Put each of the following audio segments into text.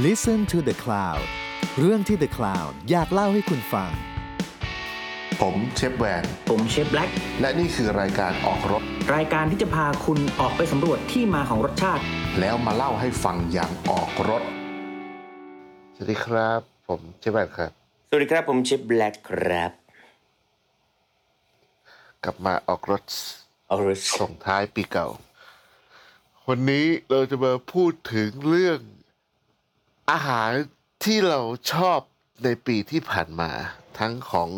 Listen to the Cloud เรื่องที่ The Cloud อยากเล่าให้คุณฟัง ผมเชฟแวน ผมเชฟแบล็กและนี่คือรายการออกรถ รายการที่จะพาคุณออกไปสำรวจที่มาของรสชาติ แล้วมาเล่าให้ฟังอย่างออกรถ สวัสดีครับ ผมเชฟแวนครับ สวัสดีครับผมเชฟแบล็กครับ กลับมาออกรถเอาเลยส่งท้ายปีเก่า วันนี้เราจะมาพูดถึงเรื่อง อาหารที่เราชอบในปีที่ผ่านมา ทั้งของ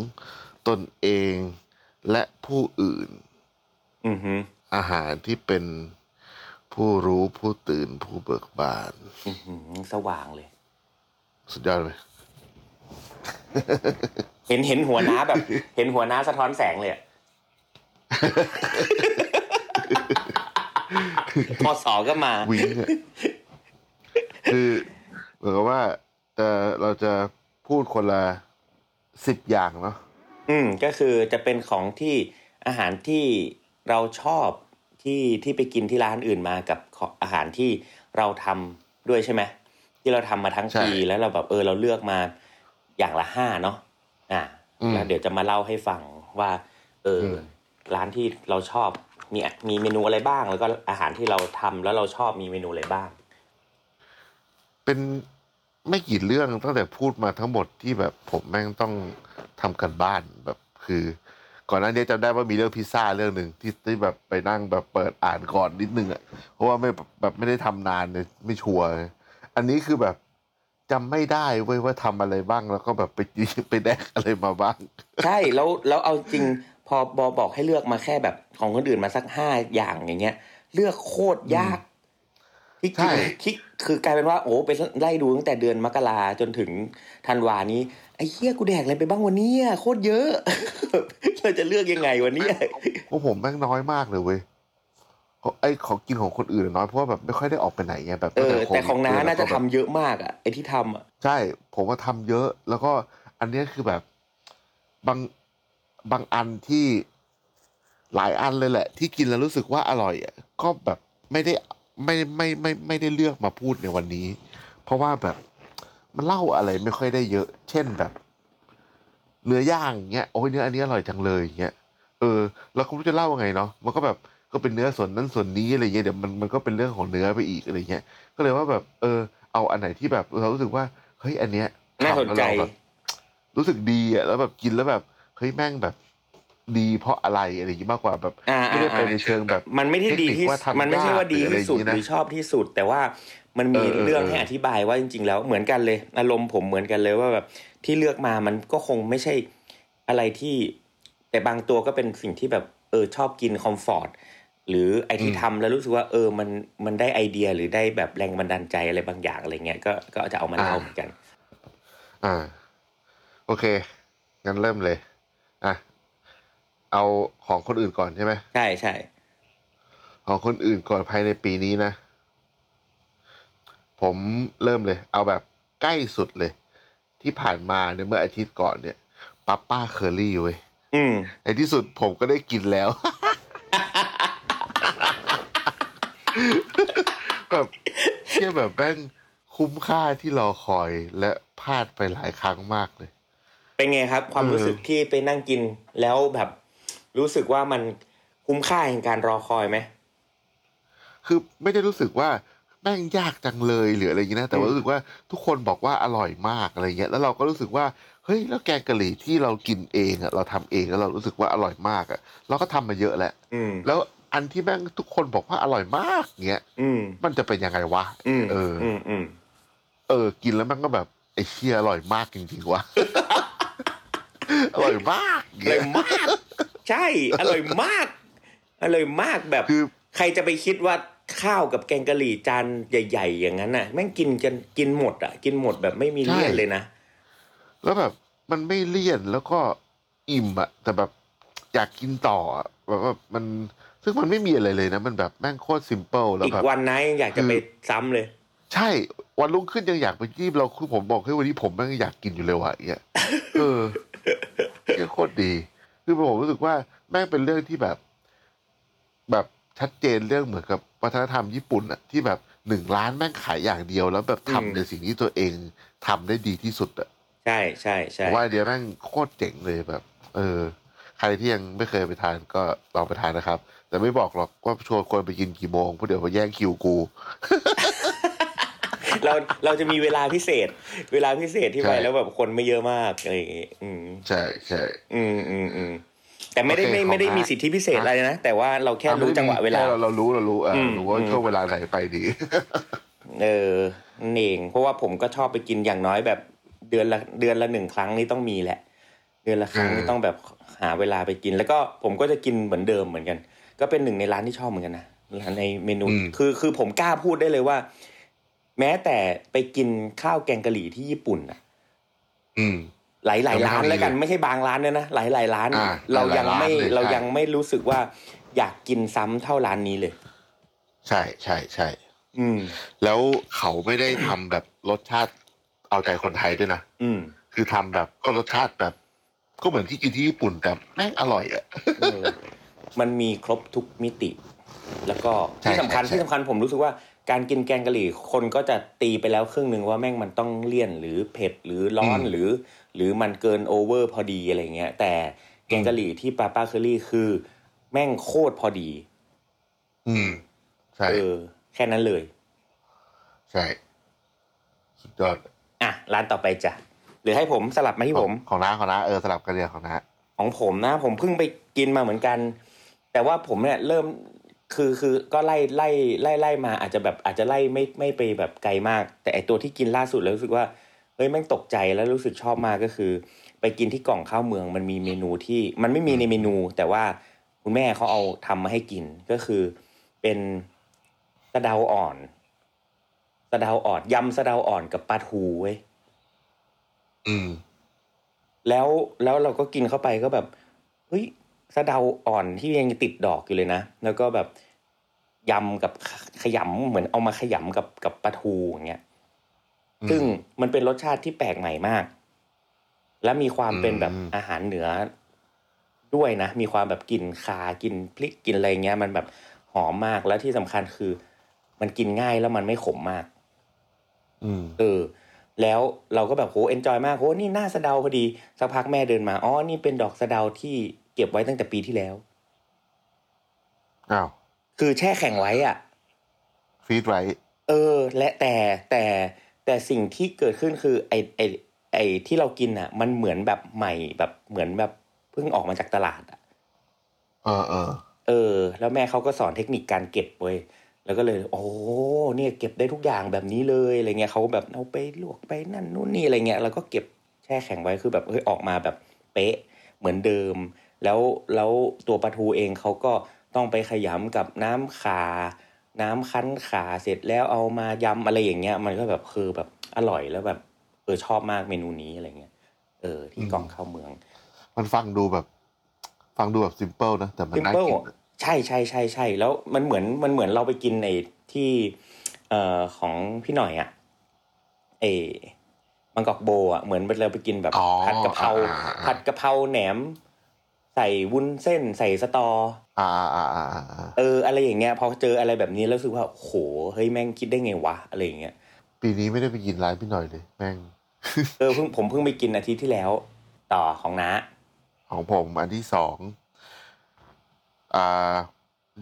ตนเองและผู้อื่น อือหืออาหารที่เป็นผู้รู้ผู้ตื่นผู้เบิกบาน อื้อหือสว่างเลย สุดยอดไหม เห็นเห็นหัวน้าแบบ เห็นหัวน้าสะท้อนแสงเลยอะ พอสอก็มา วิงอะคือเห มือนกับว่าจะเราจะพูดคนละสิบอย่างเนาะอืมก็คือจะเป็นของที่อาหารที่เราชอบที่ที่ไปกินที่ร้านอื่นมากับของอาหารที่เราทำด้วยใช่ไหมที่เราทำมาทั้งปีแล้วเราแบบเออเราเลือกมาอย่างละห้าเนาะอ่าแล้วเดี๋ยวจะมาเล่าให้ฟังว่า เอออร้านที่เราชอบมีมีเมนูอะไรบ้าง แล้วก็อาหารที่เราทำแล้วเราชอบมีเมนูอะไรบ้าง เป็น ไม่กี่เรื่องตั้งแต่พูดมาทั้งหมดที่แบบผมแม่งต้องทำกันบ้านแบบคือ ก่อนหน้านี้จำได้ว่ามีเรื่องพิซซ่าเรื่องหนึ่งที่ที่แบบไปนั่งแบบเปิดอ่านก่อนนิดนึงอะเพราะว่าไม่แบบไม่ได้ทำนานเลยไม่ชัวร์อันนี้คือแบบจำไม่ได้เว้ยว่าทำอะไรบ้างแล้วก็แบบไปไปแดกอะไรมาบ้าง ใช่แล้วแล้วเอาจริงพอบอบอกให้เลือกมาแค่แบบของคนอื่นมาสักห้าอย่างอย่างเงี้ย เลือกโคตรยาก ที่ใช่ที่คือกลายเป็นว่า โอ้ไปไล่ดูตั้งแต่เดือนมกราจนถึงธันวานี้ไอ้เหี้ยกูแดกอะไรไปบ้างวันนี้โคตรเยอะเราจะเลือกยังไงวันนี้พวกผมแม่งน้อยมากเลยเว้ยเพราะไอ้ของกินของคนอื่นน้อยเพราะว่าแบบไม่ค่อยได้ออกไปไหนไงแบบเออโควิดแต่ของน้าด้วยน่าจะแล้วก็ทำแบบเยอะมากอะไอ้ที่ทำอะใช่ ผมว่าทำเยอะ แล้วก็อันเนี้ยคือแบบบางบางอันที่หลายอันเลยแหละ ที่กินแล้วรู้สึกว่าอร่อยอะก็แบบไม่ได้ ไม่ไม่ไม่ไม่ได้เลือกมาพูดในวันนี้ เพราะว่าแบบมันเล่าอะไรไม่ค่อยได้เยอะ เช่นแบบเนื้อย่างอย่างเงี้ยโอ้ยเนื้ออันนี้อร่อยจังเลยอย่างเงี้ยเออแล้วคุณจะเล่ายังไงเนาะมันก็แบบก็เป็นเนื้อส่วนนั้นส่วนนี้อะไรเงี้ยเดี๋ยวมันมันก็เป็นเรื่องของเนื้อไปอีกอะไรเงี้ยก็เลยว่าแบบ เออ เอาอันไหนที่แบบเรารู้สึกว่าเฮ้ยอันเนี้ยน่าสนใจทำแล้วเราแบบรู้สึกดีอะแล้วแบบกินแล้วแบบเฮ้ยแม่งแบบ ดีเพราะอะไรอะไรอย่างงี้มากกว่าแบบอ่าไม่ได้ไปอ่าในเชิงแบบ มันไม่ได้ดีที่เทคนิคว่าทำมันไม่ใช่ว่าดียากหรืออะไรที่สุดอย่างงี้นะหรือชอบที่สุด แต่ว่ามันมีเออเออเรื่องเออให้อธิบายว่าจริง ๆ แล้วเหมือนกันเลยอารมณ์ผมเหมือนกันเลยว่าแบบที่เลือกมามันก็คงไม่ใช่อะไรที่ แต่บางตัวก็เป็นสิ่งที่แบบเออชอบกินคอมฟอร์ตหรือไอที่ทำแล้วรู้สึกว่า เออมันมันได้ไอเดียหรือได้แบบแรงบันดาลใจอะไรบางอย่างอะไรเงี้ยก็ก็จะเอามาเล่าเหมือนกัน อ่า โอเคงั้นเริ่มเลย อะ เอาของคนอื่นก่อนใช่ไหมใช่ใช่ของคนอื่นก่อนภายในปีนี้นะ ผมเริ่มเลย เอาแบบใกล้สุดเลย ที่ผ่านมาเนี่ยเมื่ออาทิตย์ก่อนเนี่ยป้าป้าเคอรี่เว้ยอืมในที่สุดผมก็ได้กินแล้วแบบเที่ยแบบแม่งคุ้มค่าที่รอคอยและพลาดไปหลายครั้งมากเลย เป็นไงครับ ความเออรู้สึกที่ไปนั่งกินแล้วแบบ รู้สึกว่ามันคุ้มค่าแห่งการรอคอยไหมคือไม่ได้รู้สึกว่าแม่งยากจังเลยหรืออะไรอย่างนี้นะแต่ว่ารู้สึกว่าทุกคนบอกว่าอร่อยมากอะไรเงี้ยแล้วเราก็รู้สึกว่าเฮ้ยแล้วแกงกะหรี่ที่เรากินเองอะเราทำเองแล้วเรารู้สึกว่าอร่อยมากอะเราก็ทำมาเยอะแหละอืมแล้วอันที่แม่งทุกคนบอกว่าอร่อยมากเงี้ยอืมมันจะเป็นยังไงวะอืมเอออืมอืมเออ กินแล้วมันก็แบบไอ้เชี่ยอร่อยมากจริงๆวะอร่อยมากอร่เงี้อยยมาก ใช่ อร่อยมาก อร่อยมากแบบคือใครจะไปคิดว่าข้าวกับแกงกะหรี่จานใหญ่ๆอย่างนั้นน่ะแม่งกินกันกินหมดอะ กินหมดแบบไม่มีเลี่ยนเลยนะ แล้วแบบมันไม่เลี่ยนแล้วก็อิ่มอะแต่แบบอยากกินต่ออะแบบว่ามันซึ่งมันไม่มีอะไรเลยนะ มันแบบแม่งโคตรซิมเปิลแล้วอีกแบบวันนะยังอยากจะไปซ้ำเลย ใช่วันรุ่งขึ้นยังอยากไปยี่เราคือผมบอกให้ยวันนี้ผมแม่งอยากกินอยู่เลยว่ะอย่างเงี้ยเออเนี่ยโคตรดี คือผมรู้สึกว่าแม่งเป็นเรื่องที่แบบ แบบชัดเจนเรื่องเหมือนกับวัฒนธรรมญี่ปุ่นอะที่แบบหนึ่งร้านแม่งขายอย่างเดียวแล้วแบบอืมทำในสิ่งที่ตัวเองทำได้ดีที่สุดอะใช่ใช่ผใช่มว่าไอเดียแม่งโคตรเจ๋งเลยแบบ เออ ใครที่ยังไม่เคยไปทานก็ลองไปทานนะครับ แต่ไม่บอกหรอกว่าชวนคนไปกินกี่โมงเพราะเดี๋ยวมาแย่งคิวกู เราเราจะมีเวลาพิเศษ เวลาพิเศษที่ไปใช่แล้วแบบคนไม่เยอะมากอะไรอย่างงี้อืมใช่ใช่อืมอืมอืมแต่ไม่ได้โอเคไม่ไม่ได้ของมีนะสิทธิพิเศษอะไรนะ แต่ว่าเราแค่อะรู้ไม่ได้จังหวะเวลาแค่เราเรารู้เรารู้เอออมรู้ว่าอืมช่วงเวลาไหนไปดี เออนั่นเองเพราะว่าผมก็ชอบไปกินอย่างน้อยแบบเดือนละเดือนละหนึ่งครั้งนี่ต้องมีแหละ เดือนละครั้งเออนี่ต้องแบบหาเวลาไปกิน แล้วก็ผมก็จะกินเหมือนเดิมเหมือนกัน ก็เป็นหนึ่งในร้านที่ชอบเหมือนกันนะร้านในเมนูอืมคือคือผมกล้าพูดได้เลยว่า แม้แต่ไปกินข้าวแกงกะหรี่ที่ญี่ปุ่นอะอืมหลายหลายยังไม่ร้านเท่านี้แล้วกันไม่ใช่บางร้านเนี่ยนะหลายหลายร้านอ่าเราหลายๆยังไม่ร้านเลยเราใช่ยังไม่รู้สึกว่าอยากกินซ้ำเท่าร้านนี้เลย ใช่ใช่ใช่อืม แล้วเขาไม่ได้ทำแบบรสชาติเอาใจคนไทยด้วยนะอืม คือทำแบบก็รสชาติแบบ ก็เหมือนที่กินที่ญี่ปุ่นแต่แม่งอร่อยอะเออมันมีครบทุกมิติ แล้วก็ใช่ที่สำคัญใช่ที่สำคัญผมรู้สึกว่า การกินแกงกะหรี่คนก็จะตีไปแล้วครึ่งหนึ่งว่าแม่งมันต้องเลี่ยนหรือเผ็ดหรือร้อนหรือ หรือมันเกินโอเวอร์พอดีอะไรเงี้ย แต่แกงกะหรี่ที่ปาป้าเคอรี่คือ แม่งโคตรพอดี อืม ใช่เออแค่นั้นเลย ใช่สุดยอดอะร้านต่อไปจ้ะหรือให้ผมสลับมาที่ผม ของน้าของน้าเออสลับกันเรียนของน้าของผมนะ ผมเพิ่งไปกินมาเหมือนกัน แต่ว่าผมเนี่ยเริ่ม คือคือก็ไล่ไล่ไล่ไล่มาอาจจะแบบอาจจะไล่ไม่ไม่ไปแบบไกลมาก แต่ไอตัวที่กินล่าสุดแล้วรู้สึกว่าเฮ้ยแม่งตกใจแล้วรู้สึกชอบมากก็คือ ไปกินที่กล่องข้าวเมืองมันมีเมนูที่มันไม่มีในเมนู แต่ว่าคุณแม่เขาเอาทำมาให้กินก็คือเป็นสะเดาอ่อนสะเดาอ่อนยำสะเดาอ่อนกับปลาทูเว้ยอืม แล้วแล้วเราก็กินเข้าไปก็แบบเฮ้ยสะเดาอ่อนที่ยังติดดอกอยู่เลยนะแล้วก็แบบ ยำกับขขยำเหมือนเอามาขยำกับกับปลาทูอย่างเงี้ยอืมซึ่งมันเป็นรสชาติที่แปลกใหม่มาก และมีความเป็นแบบอืมอาหารเหนือด้วยนะ มีความแบบกลิ่นคากลิ่นพริกกลิ่นอะไรเงี้ย มันแบบหอมมากแล้วที่สำคัญคือ มันกินง่ายแล้วมันไม่ขมมาก อืมเออ แล้วเราก็แบบโหเอนจอยมากโหนี่หน้าสะเดาพอดีสักพักแม่เดินมาอ๋อนี่เป็นดอกสะเดาที่เก็บไว้ตั้งแต่ปีที่แล้วอ้าว คือแช่แข็งไว้อะฟีดไว้ เออ และแต่แต่แต่สิ่งที่เกิดขึ้นคือไอไอไอที่เรากินอะ มันเหมือนแบบใหม่แบบเหมือนแบบเพิ่งออกมาจากตลาดอะเออเออเออ แล้วแม่เขาก็สอนเทคนิคการเก็บเว้ยแล้วก็เลย โอ้เนี่ยเก็บได้ทุกอย่างแบบนี้เลยอะไรเงี้ยเขาก็แบบเอาไปลวกไปนั่นนู่นนี่อะไรเงี้ยแล้วก็เก็บแช่แข็งไว้คือแบบเฮ้ยออกมาแบบเป๊ะเหมือนเดิม แล้วแล้วตัวปลาทูเองเขาก็ ต้องไปขยำกับน้ำข่าน้ำคั้นข่าเสร็จแล้วเอามายำอะไรอย่างเงี้ย มันก็แบบคือแบบอร่อยแล้วแบบเออชอบมากเมนูนี้อะไรเงี้ยเออ ที่กล่องข้าวเมือง มันฟังดูแบบ ฟังดูแบบ simple นะแต่มัน simple น่ากินอะใช่ใช่ใช่ใช่แล้วมันเหมือนมันเหมือนเราไปกินในที่ เอ่อของพี่หน่อยอะเอมังกอกโบอะเหมือนเราไปกินแบบอ๋อผัดกะเพราอ่าอ่าอ่าผัดกะเพราแหนม ใส่วุ้นเส้นใส่สตออ่าอ่าอ่าอ่าอ่าเออ อะไรอย่างเงี้ยพอเจออะไรแบบนี้แล้วรู้สึกว่าโหเฮ้ยแม่งคิดได้ไงวะอะไรอย่างเงี้ยปีนี้ไม่ได้ไปกินร้านพี่หน่อยเลย แม่งเออเพิ่งผมเพิ่งไปกินอาทิตย์ที่แล้ว ต่อของน้าของผมอันที่สองอ่า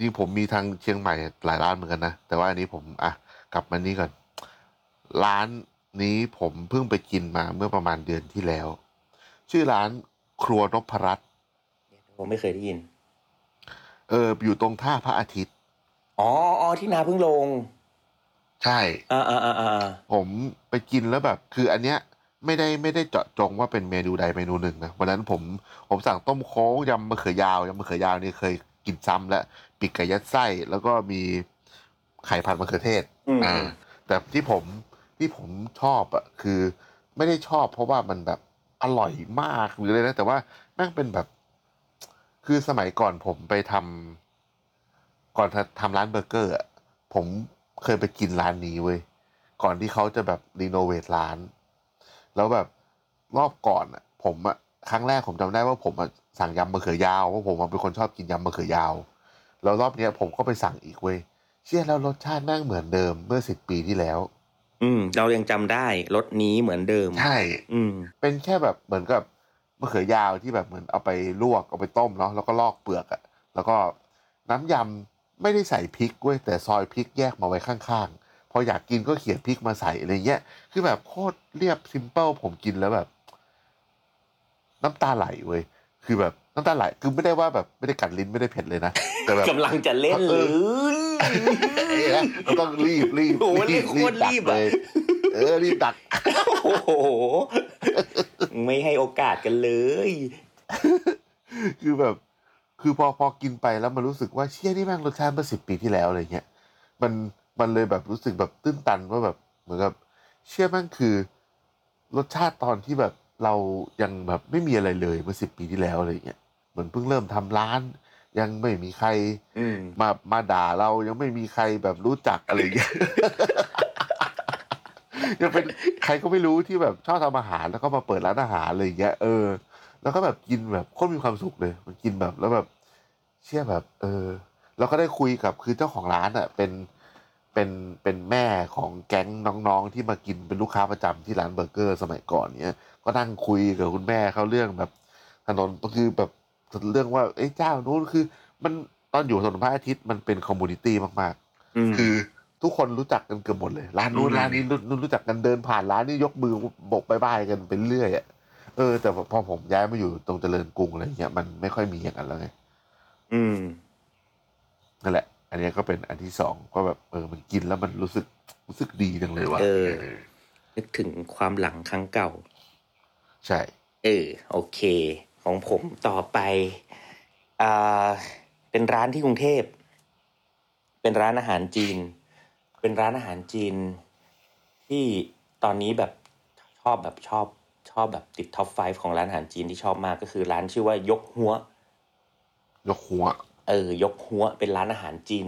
จริงผมมีทางเชียงใหม่หลายร้านเหมือนกันนะแต่ว่าอันนี้ผมอะกลับมานี่ก่อน ร้านนี้ผมเพิ่งไปกินมาเมื่อประมาณเดือนที่แล้ว ชื่อร้านครัวนพรัตน์ ผมไม่เคยได้ยิน เออ อยู่ตรงท่าพระอาทิตย์ อ๋ออ๋อที่นาเพิ่งลง ใช่อ่าอ่าอ่าอ่าผมไปกินแล้วแบบ คืออันเนี้ยไม่ได้ไม่ได้เจาะจงว่าเป็นเมนูใดเมนูหนึ่งนะวันนั้นผมผมสั่งต้มโค้งยำมะเขือยาวยำมะเขือยาวนี่เคยกินซ้ำแล้วปีกไก่ยัดไส้ แล้วก็มีไข่ผัดมะเขือเทศอืมอ่าแต่ที่ผมที่ผมชอบอะคือ ไม่ได้ชอบเพราะว่ามันแบบอร่อยมากหรืออะไรนะแต่ว่าแม่งเป็นแบบ คือสมัยก่อนผมไปทำก่อนทำร้านเบอร์เกอร์อะผมเคยไปกินร้านนี้เว้ยก่อนที่เขาจะแบบรีโนเวทร้าน แล้วแบบรอบก่อนอะ ผมอะครั้งแรกผมจำได้ว่าผมอะสั่งยำมะเขือยาวเพราะผมอะเป็นคนชอบกินยำมะเขือยาว แล้วรอบเนี้ยผมก็ไปสั่งอีกเว้ยเชื่อแล้วรสชาติแม่งเหมือนเดิมเมื่อสิบปีที่แล้ว อืม เรายังจำได้รสนี้เหมือนเดิม ใช่ อืม เป็นแค่แบบเหมือนกับ มะเขือยาวที่แบบเหมือนเอาไปลวกเอาไปต้มเนาะแล้วก็ลอกเปลือกอะแล้วก็น้ำยำไม่ได้ใส่พริกเว้ยแต่ซอยพริกแยกมาไว้ข้างๆ พออยากกินก็เขียนพริกมาใส่อะไรเงี้ยคือแบบโคตรเรียบ simple ผมกินแล้วแบบ น้ำตาไหลเว้ยคือแบบน้ำตาไหลคือไม่ได้ว่าแบบไม่ได้กัดลิ้นไม่ได้เผ็ดเลยนะแต่แบบกำลังจะเล่นเลยเอ้ยเราต้องรีบรีบโอ้โหเรียกโคตรรีบดักอะเลย เออรีบดัก โอ้โห ไม่ให้โอกาสกันเลย คือแบบ คือพอพอกินไปแล้วมันรู้สึกว่าเชี่ยนี่แม่งรสชาติเมื่อสิบปีที่แล้วอะไรเงี้ย มันมันเลยแบบรู้สึกแบบตื้นตันว่าแบบเหมือนกับเชื่อแม่งคือ รสชาติตอนที่แบบเรายังแบบไม่มีอะไรเลยเมื่อสิบปีที่แล้วอะไรเงี้ยเหมือนเพิ่งเริ่มทำร้าน ยังไม่มีใครอืมมามาด่าเรายังไม่มีใครแบบรู้จักอะไรเงี้ย ยังเป็นใครก็ไม่รู้ที่แบบชอบทำอาหารแล้วก็มาเปิดร้านอาหารอะไรอย่างเงี้ยเออ แล้วก็แบบกินแบบโคตรมีความสุขเลย มันกินแบบแล้วแบบเชื่อแบบ เออ แล้วก็ได้คุยกับคือเจ้าของร้านอะ เป็นเป็นเป็นแม่ของแก๊งน้องๆที่มากินเป็นลูกค้าประจำที่ร้านเบอร์เกอร์ สมัยก่อนเนี้ยก็นั่งคุยกับคุณแม่เขาเรื่องแบบ ถนนก็คือแบบเรื่องว่าเอ้ยเจ้านู้นคือ มันตอนอยู่ถนนพระอาทิตย์มันเป็น community มากอืมๆคือ ทุกคนรู้จักกันเกือบหมดเลย ร้านนู้นอืมร้านนี้รู้รู้รู้จักกันเดินผ่านร้านนี้ยกมือโบก bye bye กันไปเรื่อยอะเออแต่พอผมย้ายมาอยู่ตรงเจริญกรุงอะไรเงี้ยมันไม่ค่อยมีอย่างนั้นแล้วไงอืมนั่นแหละ อันนี้ก็เป็นอันที่สองก็แบบเออมันกินแล้วมันรู้สึกรู้สึกดีจังเลยว่ะเออ นึกถึงความหลังครั้งเก่า ใช่ เออ โอเค ของผมต่อไปอ่าเป็นร้านที่กรุงเทพ เป็นร้านอาหารจีน เป็นร้านอาหารจีน ที่ตอนนี้แบบชอบแบบชอบชอบแบบติด top 5ของร้านอาหารจีนที่ชอบมากก็คือร้านชื่อว่ายกหัว ยกหัว เออ ยกหัว เป็นร้านอาหารจีน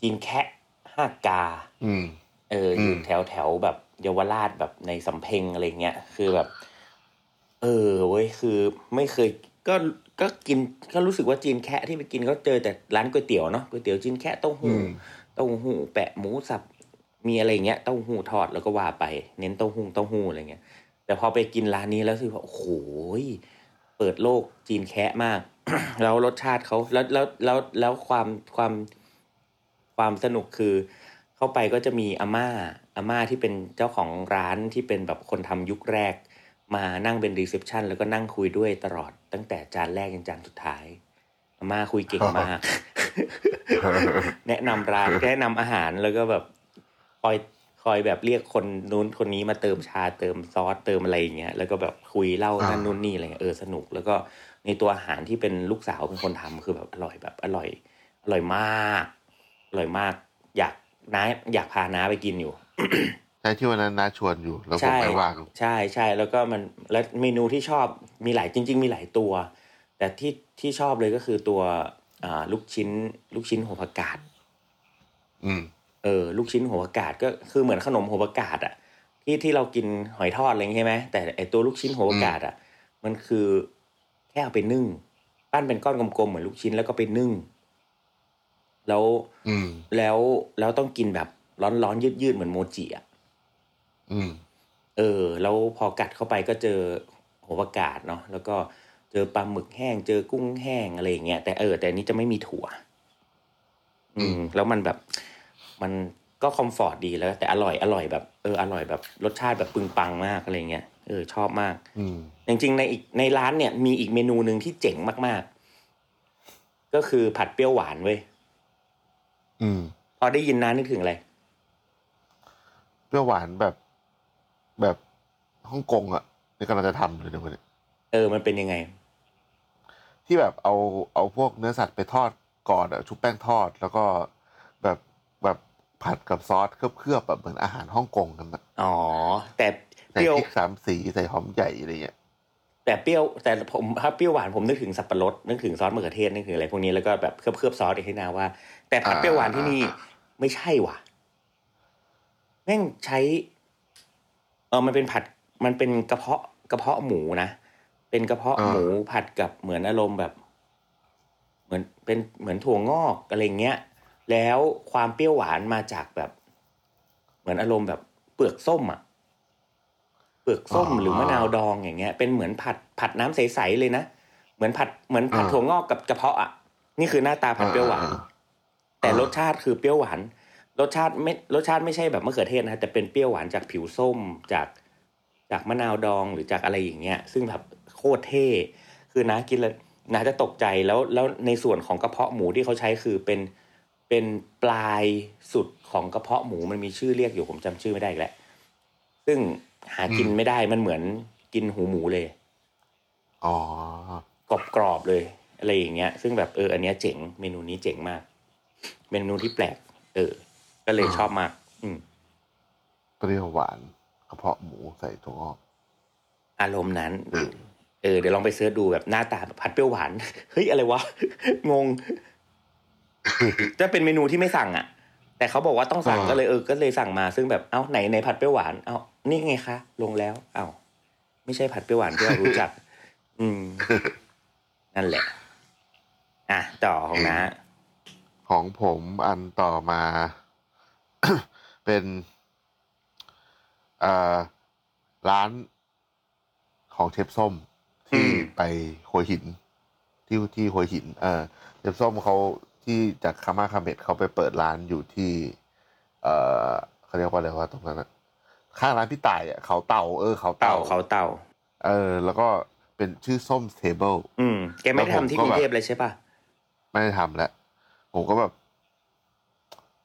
จีนแคะฮากกา อืม เอออยู่อืมแถวแถวแบบเยาวราชแบบในสำเพ็งอะไรเงี้ยคือแบบ เออเว้ยคือไม่เคยก็ก็กินก็รู้สึกว่าจีนแคะที่ไปกินก็เจอแต่ร้านก๋วยเตี๋ยวเนาะก๋วยเตี๋ยวจีนแคะเต้าอืหู้ อืม เต้าหู้แปะหมูสับมีอะไรเงี้ยเต้าหู้ทอดแล้วก็ว่าไป เน้นเต้าหู้เต้าหู้อะไรเงี้ย แต่พอไปกินร้านนี้แล้วคือว่าโอ้โหยเปิดโลกจีนแคะมาก แล้วรสชาติเขาแล้วแล้วแล้วแล้วความความความสนุกคือ เข้าไปก็จะมีอาม่าอาม่าที่เป็นเจ้าของร้านที่เป็นแบบคนทำยุคแรก มานั่งเป็น reception แล้วก็นั่งคุยด้วยตลอดตั้งแต่จานแรกจนจานสุดท้ายอาม่าคุยเก่งมาก แนะนำร้านแนะนำอาหารแล้วก็แบบคอยคอยแบบเรียกคนนู้นคนนี้มาเติมชาเติมซอสเติมอะไรอย่างเงี้ยแล้วก็แบบคุยเล่าอ่านั่นั่นนู่นนี่อะไรเงี้ยเออสนุก แล้วก็ในตัวอาหารที่เป็นลูกสาวเป็นคนทำคือแบบอร่อยแบบอร่อย อร่อยมากอร่อยมาก อยากน้าอยากพาน้าไปกินอยู่ใช่ที่วันนั้นน้าชวนอยู่แล้วผมใช่ไม่ว่างใช่ใช่แล้วก็มันแล้วเมนูที่ชอบมีหลายจริง ๆ มีหลายตัว แต่ที่ที่ชอบเลยก็คือตัวอ่า ลูกชิ้น ลูกชิ้นหัวผักกาดอืมเออ ลูกชิ้นหัวผักกาดก็คือเหมือนขนมหัวผักกาดอะที่ที่เรากินหอยทอดอะไรอย่างงี้ใช่ไหมแต่ไอตัวลูกชิ้นหัวผักกาดอะมันคือแค่เอาไปนึ่งปั้นเป็นก้อนกลมๆเหมือนลูกชิ้นแล้วก็ไปนึ่ง แล้วอืมแล้วแล้วต้องกินแบบร้อนๆยืดๆเหมือนโมจิอะอืมเออ แล้วพอกัดเข้าไปก็เจอหัวผักกาดเนาะแล้วก็ เจอปลาหมึกแห้ง เจอกุ้งแห้งอะไรอย่างเงี้ยแต่เออแต่อันนี้จะไม่มีถั่ว อืม แล้วมันแบบมันก็คอมฟอร์ตดีแล้ว แต่อร่อยอร่อยแบบเอออร่อยแบบ รสชาติแบบปึงปังมากอะไรเงี้ยเออชอบมากอืมจริงๆในอีกในร้านเนี่ยมีอีกเมนูหนึ่งที่เจ๋งมากๆ ก็คือผัดเปรี้ยวหวานเว้ยอืมพอได้ยินน้านึกถึงอะไรเปรี้ยวหวานแบบแบบฮ่องกงอะนี่กำลังจะทำเลยเดี๋ยววันนี้เออมันเป็นยังไง ที่แบบเอาเอาพวกเนื้อสัตว์ไปทอดก่อนอะชุบแป้งทอด แล้วก็แบบแบบผัดกับซอสเคลือบๆแบบเหมือนอาหารฮ่องกงกันนะอ๋อ แต่เปใส่รี้ยวพริกสามสีใส่หอมใหญ่อะไรเงี้ยแต่เปรี้ยวแต่ผมถ้าเปรี้ยวหวานผมนึกถึงสับปะรดนึกถึงซอสมะเขือเทศนึกถึงอะไรพวกนี้แล้วก็แบบเคลือบเคลือบๆซอสอีกให้นาว่า แต่ผัดเปรี้ยวหวานที่นี่ไม่ใช่ว่ะแม่งใช้เออมันเป็นผัดมันเป็นกระเพาะกระเพาะหมูนะ เป็นกระเพาะอ่าหมูผัดกับเหมือนอารมณ์แบบ เหมือนเป็นเหมือนถั่วงอกอะไรเงี้ย แล้วความเปรี้ยวหวานมาจากแบบ เหมือนอารมณ์แบบเปลือกส้มอะเปลือกส้มอ๋อหรือมะนาวดองอย่างเงี้ย เป็นเหมือนผัดผัดน้ำใสๆเลยนะเหมือนผัดเหมือนผัดอ่าถั่วงอกกับกระเพาะอะนี่คือหน้าตาผัดเปรี้ยวหวานอ่าแต่อ่ารสชาติคือเปรี้ยวหวานรสชาติไม่รสชาติไม่ใช่แบบมะเขือเทศนะแต่เป็นเปรี้ยวหวานจากผิวส้มจากจากมะนาวดองหรือจากอะไรอย่างเงี้ย ซึ่งแบบโคตรเท่คือนะกินแล้วนะจะตกใจแล้วแล้วในส่วนของกระเพาะหมูที่เขาใช้คือเป็นเป็นปลายสุดของกระเพาะหมูมันมีชื่อเรียกอยู่ผมจำชื่อไม่ได้อีกแล้วซึ่งหากินอืมไม่ได้มันเหมือนกินหูหมูเลยอ๋อกรอบๆเลย อะไรอย่างเงี้ย ซึ่งแบบเอออันเนี้ยเจ๋งเมนูนี้เจ๋งมากเมนูที่แปลก เออ ก็เลยอ่าชอบมาก อืมเปรี้ยวหวานกระเพาะหมูใส่ถั่วงอกอารมณ์นั้น เออเออเดี๋ยวลองไปเสิร์ชดูแบบหน้าตาแบบผัดเปรี้ยวหวานเฮ้ยอะไรวะงงจะเป็นเมนูที่ไม่สั่งอะ แต่เขาบอกว่าต้องสั่งอ่าก็เลยเออก็เลยสั่งมาซึ่งแบบเอ้าไหนในผัดเปรี้ยวหวานเอ้านี่ไงคะ ลงแล้วเอ้าไม่ใช่ผัดเปรี้ยวหวานที่เรารู้จัก อืม นั่นแหละ อะต่อของน้าของผมอันต่อมา เป็นเอ่อร้านของเชฟส้ม ที่อืมไปหัวหิน ที่ที่หัวหิน เออเชฟส้มเขาที่จาก Karmakamet เขาไปเปิดร้านอยู่ที่ เอ่อเขาเรียกว่าอะไรวะตรงนั้นอะข้างร้านพี่ต่ายอะเขาเต่าเออเขาเต่าเต่าเขาเต่า เออ แล้วก็เป็นชื่อ Som's Table อืมแกไม่ได้ทำที่กรุงเทพเลยใช่ป่ะไม่ได้ทำแล้วผมก็แบบ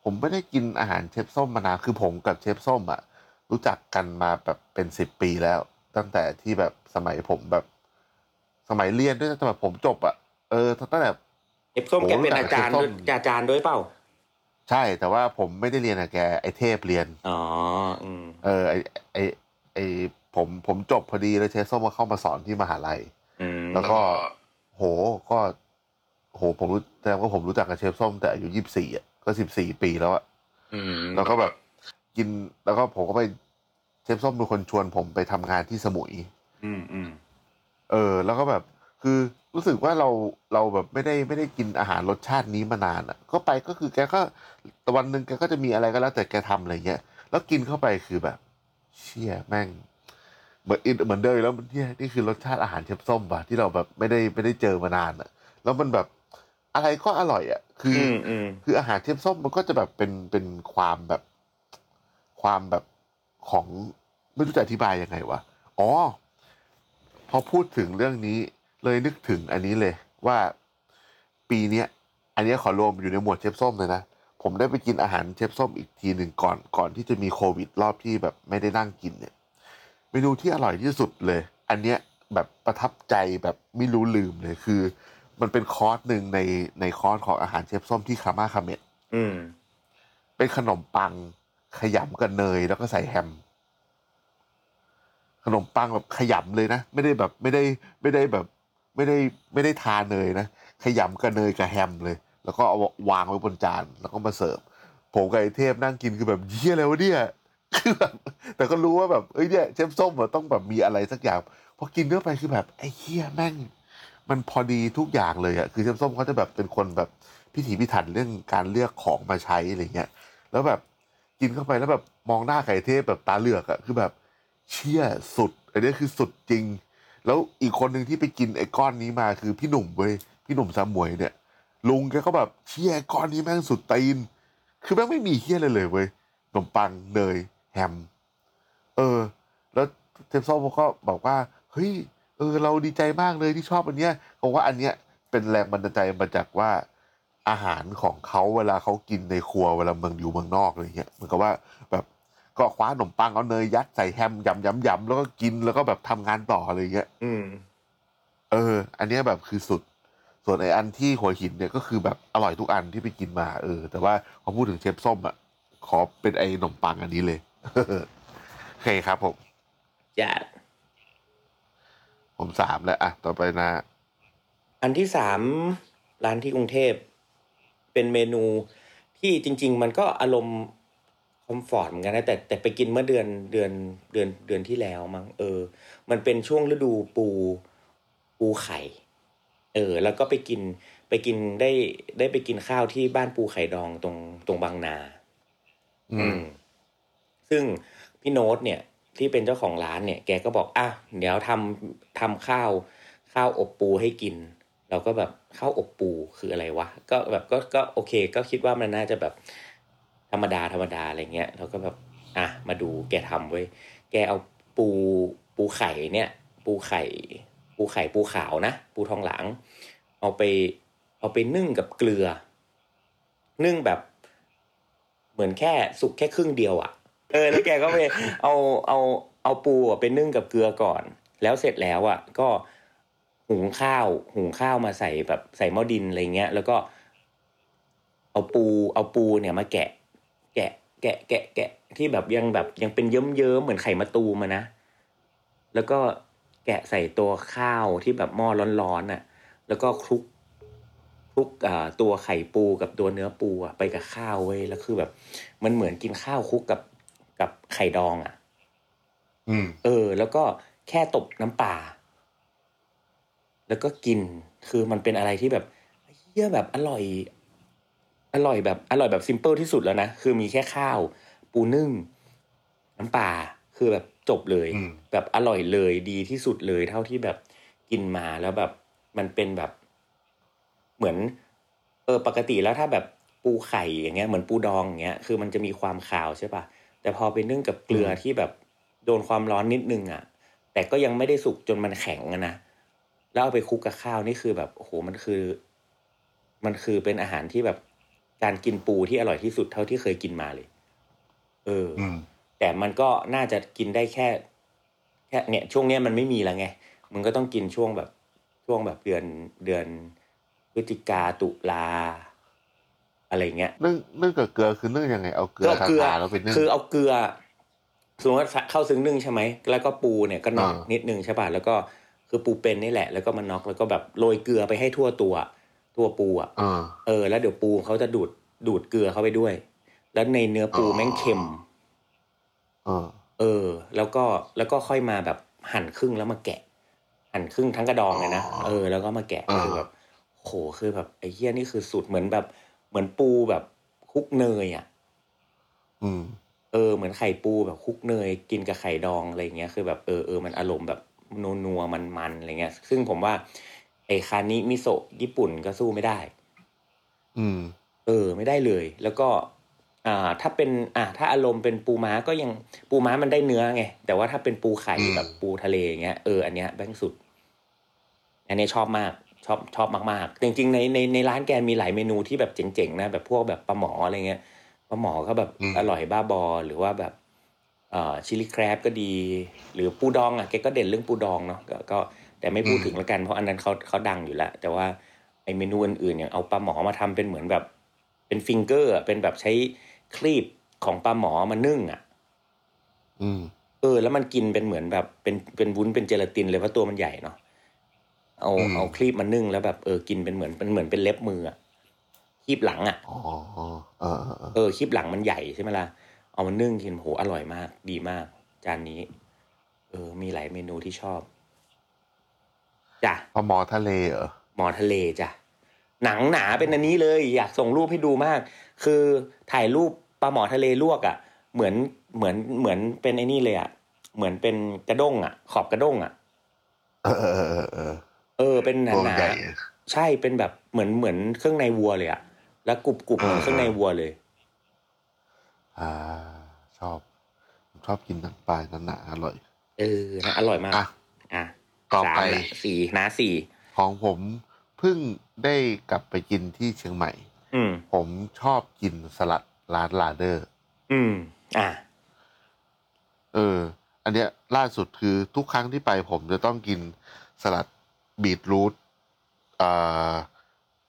ผมไม่ได้กินอาหารเชฟส้มมานานคือผมกับเชฟส้มอะรู้จักกันมาแบบเป็นสิบปีแล้ว ตั้งแต่ที่แบบสมัยผมแบบ สมัยเรียนด้วยตั้งแต่ผมจบอะเออตั้งแต่เอฟส้มโอ้แกเป็นรู้จักอาจารย์เชฟส้มด้วยอาจารย์ด้วยเปล่า ใช่แต่ว่าผมไม่ได้เรียนกับแกไอเทพเรียนอ๋ออืมเออไอไอไอผมผมจบพอดีแล้วเชฟส้มมาเข้ามาสอนที่มหาลัยอืมแล้วก็โหก็โหผมรู้แต่ว่าผมรู้จักกับเชฟส้มแต่อายุยี่สิบสี่อะก็สิบสี่ปีแล้วอะอืมแล้วก็แบบกินแล้วก็ผมก็ไปเชฟส้มเป็นคนชวนผมไปทำงานที่สมุย อืมอืม เออ แล้วก็แบบคือรู้สึกว่าเราเราแบบไม่ได้ไม่ได้กินอาหารรสชาตินี้มานานอะ ก็ไปก็คือแกก็ตะวันหนึ่งแกก็จะมีอะไรก็แล้วแต่แกทำอะไรเงี้ยแล้วกินเข้าไปคือแบบ เชี่ยแม่งเหมือนเหมือนเดิมอีกแล้วมันเนี่ยนี่คือรสชาติอาหารเชฟส้มป่ะที่เราแบบไม่ได้ไม่ได้เจอมานานอะ แล้วมันแบบอะไรก็อร่อยอะ คืออือมอืมคืออาหารเชฟส้มมันก็จะแบบเป็นเป็นความแบบ ความแบบของไม่รู้จะอธิบายยังไงวะอ๋อ พอพูดถึงเรื่องนี้เลยนึกถึงอันนี้เลยว่าปีเนี้ยอันเนี้ยขอรวมอยู่ในหมวดเชฟส้มเลยนะ ผมได้ไปกินอาหารเชฟส้มอีกทีหนึ่งก่อนก่อนที่จะมีโควิดรอบที่แบบไม่ได้นั่งกินเนี่ยเมนูที่อร่อยที่สุดเลย อันเนี้ยแบบประทับใจแบบไม่รู้ลืมเลยคือ มันเป็นคอร์สหนึ่งในในคอร์สของอาหารเชฟส้มที่คาม่าคาเมดอืมเป็นขนมปังขยำกับเนยแล้วก็ใส่แฮม ขนมปังแบบขยำเลยนะ ไม่ได้แบบไม่ได้ไม่ได้แบบไม่ได้ไม่ได้ทาเนยนะ ขยำกับเนยกับแฮมเลย แล้วก็เอาวางไว้บนจานแล้วก็มาเสิร์ฟผมกับไอเทพนั่งกินคือแบบเยี่ยอะไรวะเนี่ยคือแบบแต่ก็รู้ว่าแบบเอ้ยเนี่ยเชฟส้มต้องแบบมีอะไรสักอย่างพอกินเข้าไปคือแบบไอ้เฮียแม่ง มันพอดีทุกอย่างเลยอะคือเชฟส้มเขาจะแบบเป็นคนแบบพิถีพิถันเรื่องการเลือกของมาใช้อะไรเงี้ยแล้วแบบกินเข้าไปแล้วแบบมองหน้าไก่เทพแบบตาเหลือกอะคือแบบ เชี่ยสุด อันนี้คือสุดจริง แล้วอีกคนหนึ่งที่ไปกินไอ้ก้อนนี้มาคือพี่หนุ่มเว้ยพี่หนุ่มสามมวยเนี่ย ลุงแกก็แบบเชี่ยก้อนนี้แม่งสุดตีน คือแม่งไม่มีเฮี้ยเลยเลยเว้ยขนมปังเนยแฮม เออ แล้วเทปส้มเขาก็บอกว่าเฮ้ยเออ เราดีใจมากเลยที่ชอบอันเนี้ยเพราะว่าอันเนี้ยเป็นแรงบันดาลใจมาจากว่าอาหารของเขาเวลาเขากินในครัวเวลาเมืองอยู่เมืองนอกอะไรเงี้ยเหมือนกับว่าแบบ ก็คว้าขนมปังเอาเนยยัดใส่แฮมยำยำยำแล้วก็กินแล้วก็แบบทำงานต่ออะไรเงี้ยอืม เออ อันเนี้ยแบบคือสุด ส่วนไออันที่หัวหินเนี่ยก็คือแบบอร่อยทุกอันที่ไปกินมา เออ แต่ว่าพอพูดถึงเชฟส้มอะขอเป็นไอขนมปังอันนี้เลยโอเคครับผมจ้ะผมสามแล้วอะต่อไปนะ อันที่สามร้านที่กรุงเทพเป็นเมนูที่จริง ๆ มันก็อารมณ์ คอมฟอร์ตเหมือนกันนะแต่แต่ไปกินเมื่อเดือนเดือนเดือนเดือนที่แล้วมั้งเออ มันเป็นช่วงฤดูปูปูไข่ เออ แล้วก็ไปกินไปกินได้ได้ไปกินข้าวที่บ้านปูไข่ดองตรงตรงบางนา อือืมมซึ่งพี่โน้ตเนี่ย ที่เป็นเจ้าของร้านเนี่ย แกก็บอกอะเดี๋ยวทำทำข้าวข้าวอบปูให้กิน เราก็แบบข้าวอบปูคืออะไรวะก็แบบก็ก็โอเค ก็คิดว่ามันน่าจะแบบ ธรรมดาธรรมดาอะไรเงี้ยเราก็แบบอะมาดูแกทำไว้ยแกเอาปูปูไข่เนี่ย ปูไข่ ปูไข่ปูขาวนะ ปูทองหลาง เอาไป เอาไปนึ่งกับเกลือ นึ่งแบบเหมือนแค่สุกแค่ครึ่งเดียวอะ่ะเออแล้วแกก็ไปเอาเอาเอาปูอะไปนึ่งกับเกลือก่อน แล้วเสร็จแล้วอะ่ะ ก็หุงข้าว หุงข้าวมาใส่แบบใส่หม้อดินอะไรเงี้ย แล้วก็ เอาปูเอาปูเนี่ยมาแกะ แกะแกะแกะแกะที่แบบยังแบบยังเป็นเยิ้มเยิ้มๆเหมือนไข่มะตูมอะนะ แล้วก็แกะใส่ตัวข้าวที่แบบหม้อร้อนๆน่ะ แล้วก็คลุกคลุกอ่าตัวไข่ปูกับตัวเนื้อปูอะไปกับข้าวเว้ยแล้วคือแบบ มันเหมือนกินข้าวคลุกกับกับไข่ดองอะ อืม เออ แล้วก็แค่ตบน้ำปลาแล้วก็กินคือมันเป็นอะไรที่แบบเยี่ยแบบอร่อย อร่อยแบบอร่อยแบบซิมเปิลที่สุดแล้วนะคือมีแค่ข้าว ปูนึ่ง น้ำปลาคือแบบจบเลยอืมแบบอร่อยเลยดีที่สุดเลย เท่าที่แบบกินมาแล้วแบบมันเป็นแบบ เหมือน เออปกติแล้วถ้าแบบปูไข่อย่างเงี้ยเหมือนปูดองอย่างเงี้ยคือมันจะมีความคาวใช่ปะแต่พอไปนึ่งกับเกลือที่แบบโดนความร้อนนิดนึงอะ แต่ก็ยังไม่ได้สุกจนมันแข็งอะนะแล้วเอาไปคลุกกับข้าวนี่คือแบบโอ้โหมันคือ มันคือเป็นอาหารที่แบบ การกินปูที่อร่อยที่สุดเท่าที่เคยกินมาเลย เออออืมแต่มันก็น่าจะกินได้แค่แค่เนี่ย ช่วงเนี้ยมันไม่มีแล้วไงมึงก็ต้องกินช่วงแบบช่วงแบบเดือนเดือนพฤศจิกาตุลาอะไรเงี้ยนึ่งนึ่งกับเกลือคือนึ่งยังไงเอาเกลือก็เอาเกลือทาๆแล้วไปนึ่งคือเอาเกลือสมมติว่าเข้าซึ้งนึ่งใช่ไหมแล้วก็ปูเนี่ยก็น็อกอ่านินิดนึงใช่ป่ะแล้วก็คือปูเป็นนี่แหละ แล้วก็มันน็อกแล้วก็แบบโรยเกลือไปให้ทั่วตัว ตัวปูอะอ่าเออ แล้วเดี๋ยวปูเขาจะดูดดูดเกลือเข้าไปด้วย แล้วในเนื้อปูอ๋อแม่งเค็มอ่าเออ แล้วก็แล้วก็ค่อยมาแบบหั่นครึ่งแล้วมาแกะ หั่นครึ่งทั้งกระดองเลยนะอ๋อเออแล้วก็มาแกะอ่าคือแบบโหคือแบบไอ้เหี้ยนี่คือสูตรเหมือนแบบ เหมือนปูแบบคลุกเนยอะอืม เออ เหมือนไข่ปูแบบคลุกเนย กินกับไข่ดองอะไรเงี้ยคือแบบเออเออมันอารมณ์แบบนัวนัวมันมันๆอะไรเงี้ย ซึ่งผมว่า ไอ้คานิมิโซะญี่ปุ่นก็สู้ไม่ได้ อืม เออ ไม่ได้เลย แล้วก็ อ่า ถ้าเป็น อ่าถ้าอารมณ์เป็นปูม้าก็ยังปูม้ามันได้เนื้อไง แต่ว่าถ้าเป็นปูไข่อืมแบบปูทะเลอย่างเงี้ยเอออันเนี้ยแม่งสุด อันเนี้ยชอบมาก ชอบชอบมากๆจริงๆในในในร้านแกมีหลายเมนูที่แบบเจ๋งๆนะแบบพวกแบบปลาหมออะไรเงี้ยปลาหมอก็แบบอืมอร่อยบ้าบอหรือว่าแบบเอ่อ chili crab ก็ดี หรือปูดองอะแกก็เด่นเรื่องปูดองเนาะก็ก็ แต่ไม่พูดถึงแล้วกันเพราะอันนั้นเขาเขาดังอยู่แล้ว แต่ว่าไอ้เมนูอื่นๆอย่างเอาปลาหมอมาทำเป็นเหมือนแบบเป็น finger อะเป็นแบบใช้ครีบของปลาหมอมานึ่งอะ อืม เออ แล้วมันกินเป็นเหมือนแบบเป็นเป็นวุ้นเป็นเจลาตินเลยเพราะตัวมันใหญ่เนาะเอาอืมเอาครีบมานึ่งแล้วแบบเออกินเป็นเหมือนเป็นเหมือนเป็นเล็บมืออะครีบหลังอะอ๋อเออเออเออเออคีบหลังมันใหญ่ใช่ไหมล่ะเอามานึ่งกินโหอร่อยมาก ดีมาก จานนี้ เออ มีหลายเมนูที่ชอบ จ้ะปลาหมอทะเลเหรอหมอทะเลจ้ะหนังหนาเป็นอันนี้เลยอยากส่งรูปให้ดูมาก คือถ่ายรูปปลาหมอทะเลลวกอะ่ะ เหมือนเหมือนเหมือนเป็นไอ้นี่เลยอะ่ะเหมือนเป็นกระด้งอะ่ะ ขอบกระด้งอะ่ะ เออเออเออเออเออเออเป็นหนาตัวหนาใหญ่ใช่เป็นแบบเหมือนเหมือนเครื่องในวัวเลยอะ่ะแล้วกรุบกรุบเหมือนอ่าเครื่องในวัวเลย อ่า ชอบผมชอบกินหนังปลาหนาๆอร่อย เออนะอร่อยมากอะอะ ต่อสามไปละสี่นะสี่ของผมเพิ่งได้กลับไปกินที่เชียงใหม่ อืมผมชอบกินสลัดร้านลาเดอร์ อืม อะเออ อันเนี้ยล่าสุดคือทุกครั้งที่ไปผมจะต้องกินสลัดบีทรูทอ่า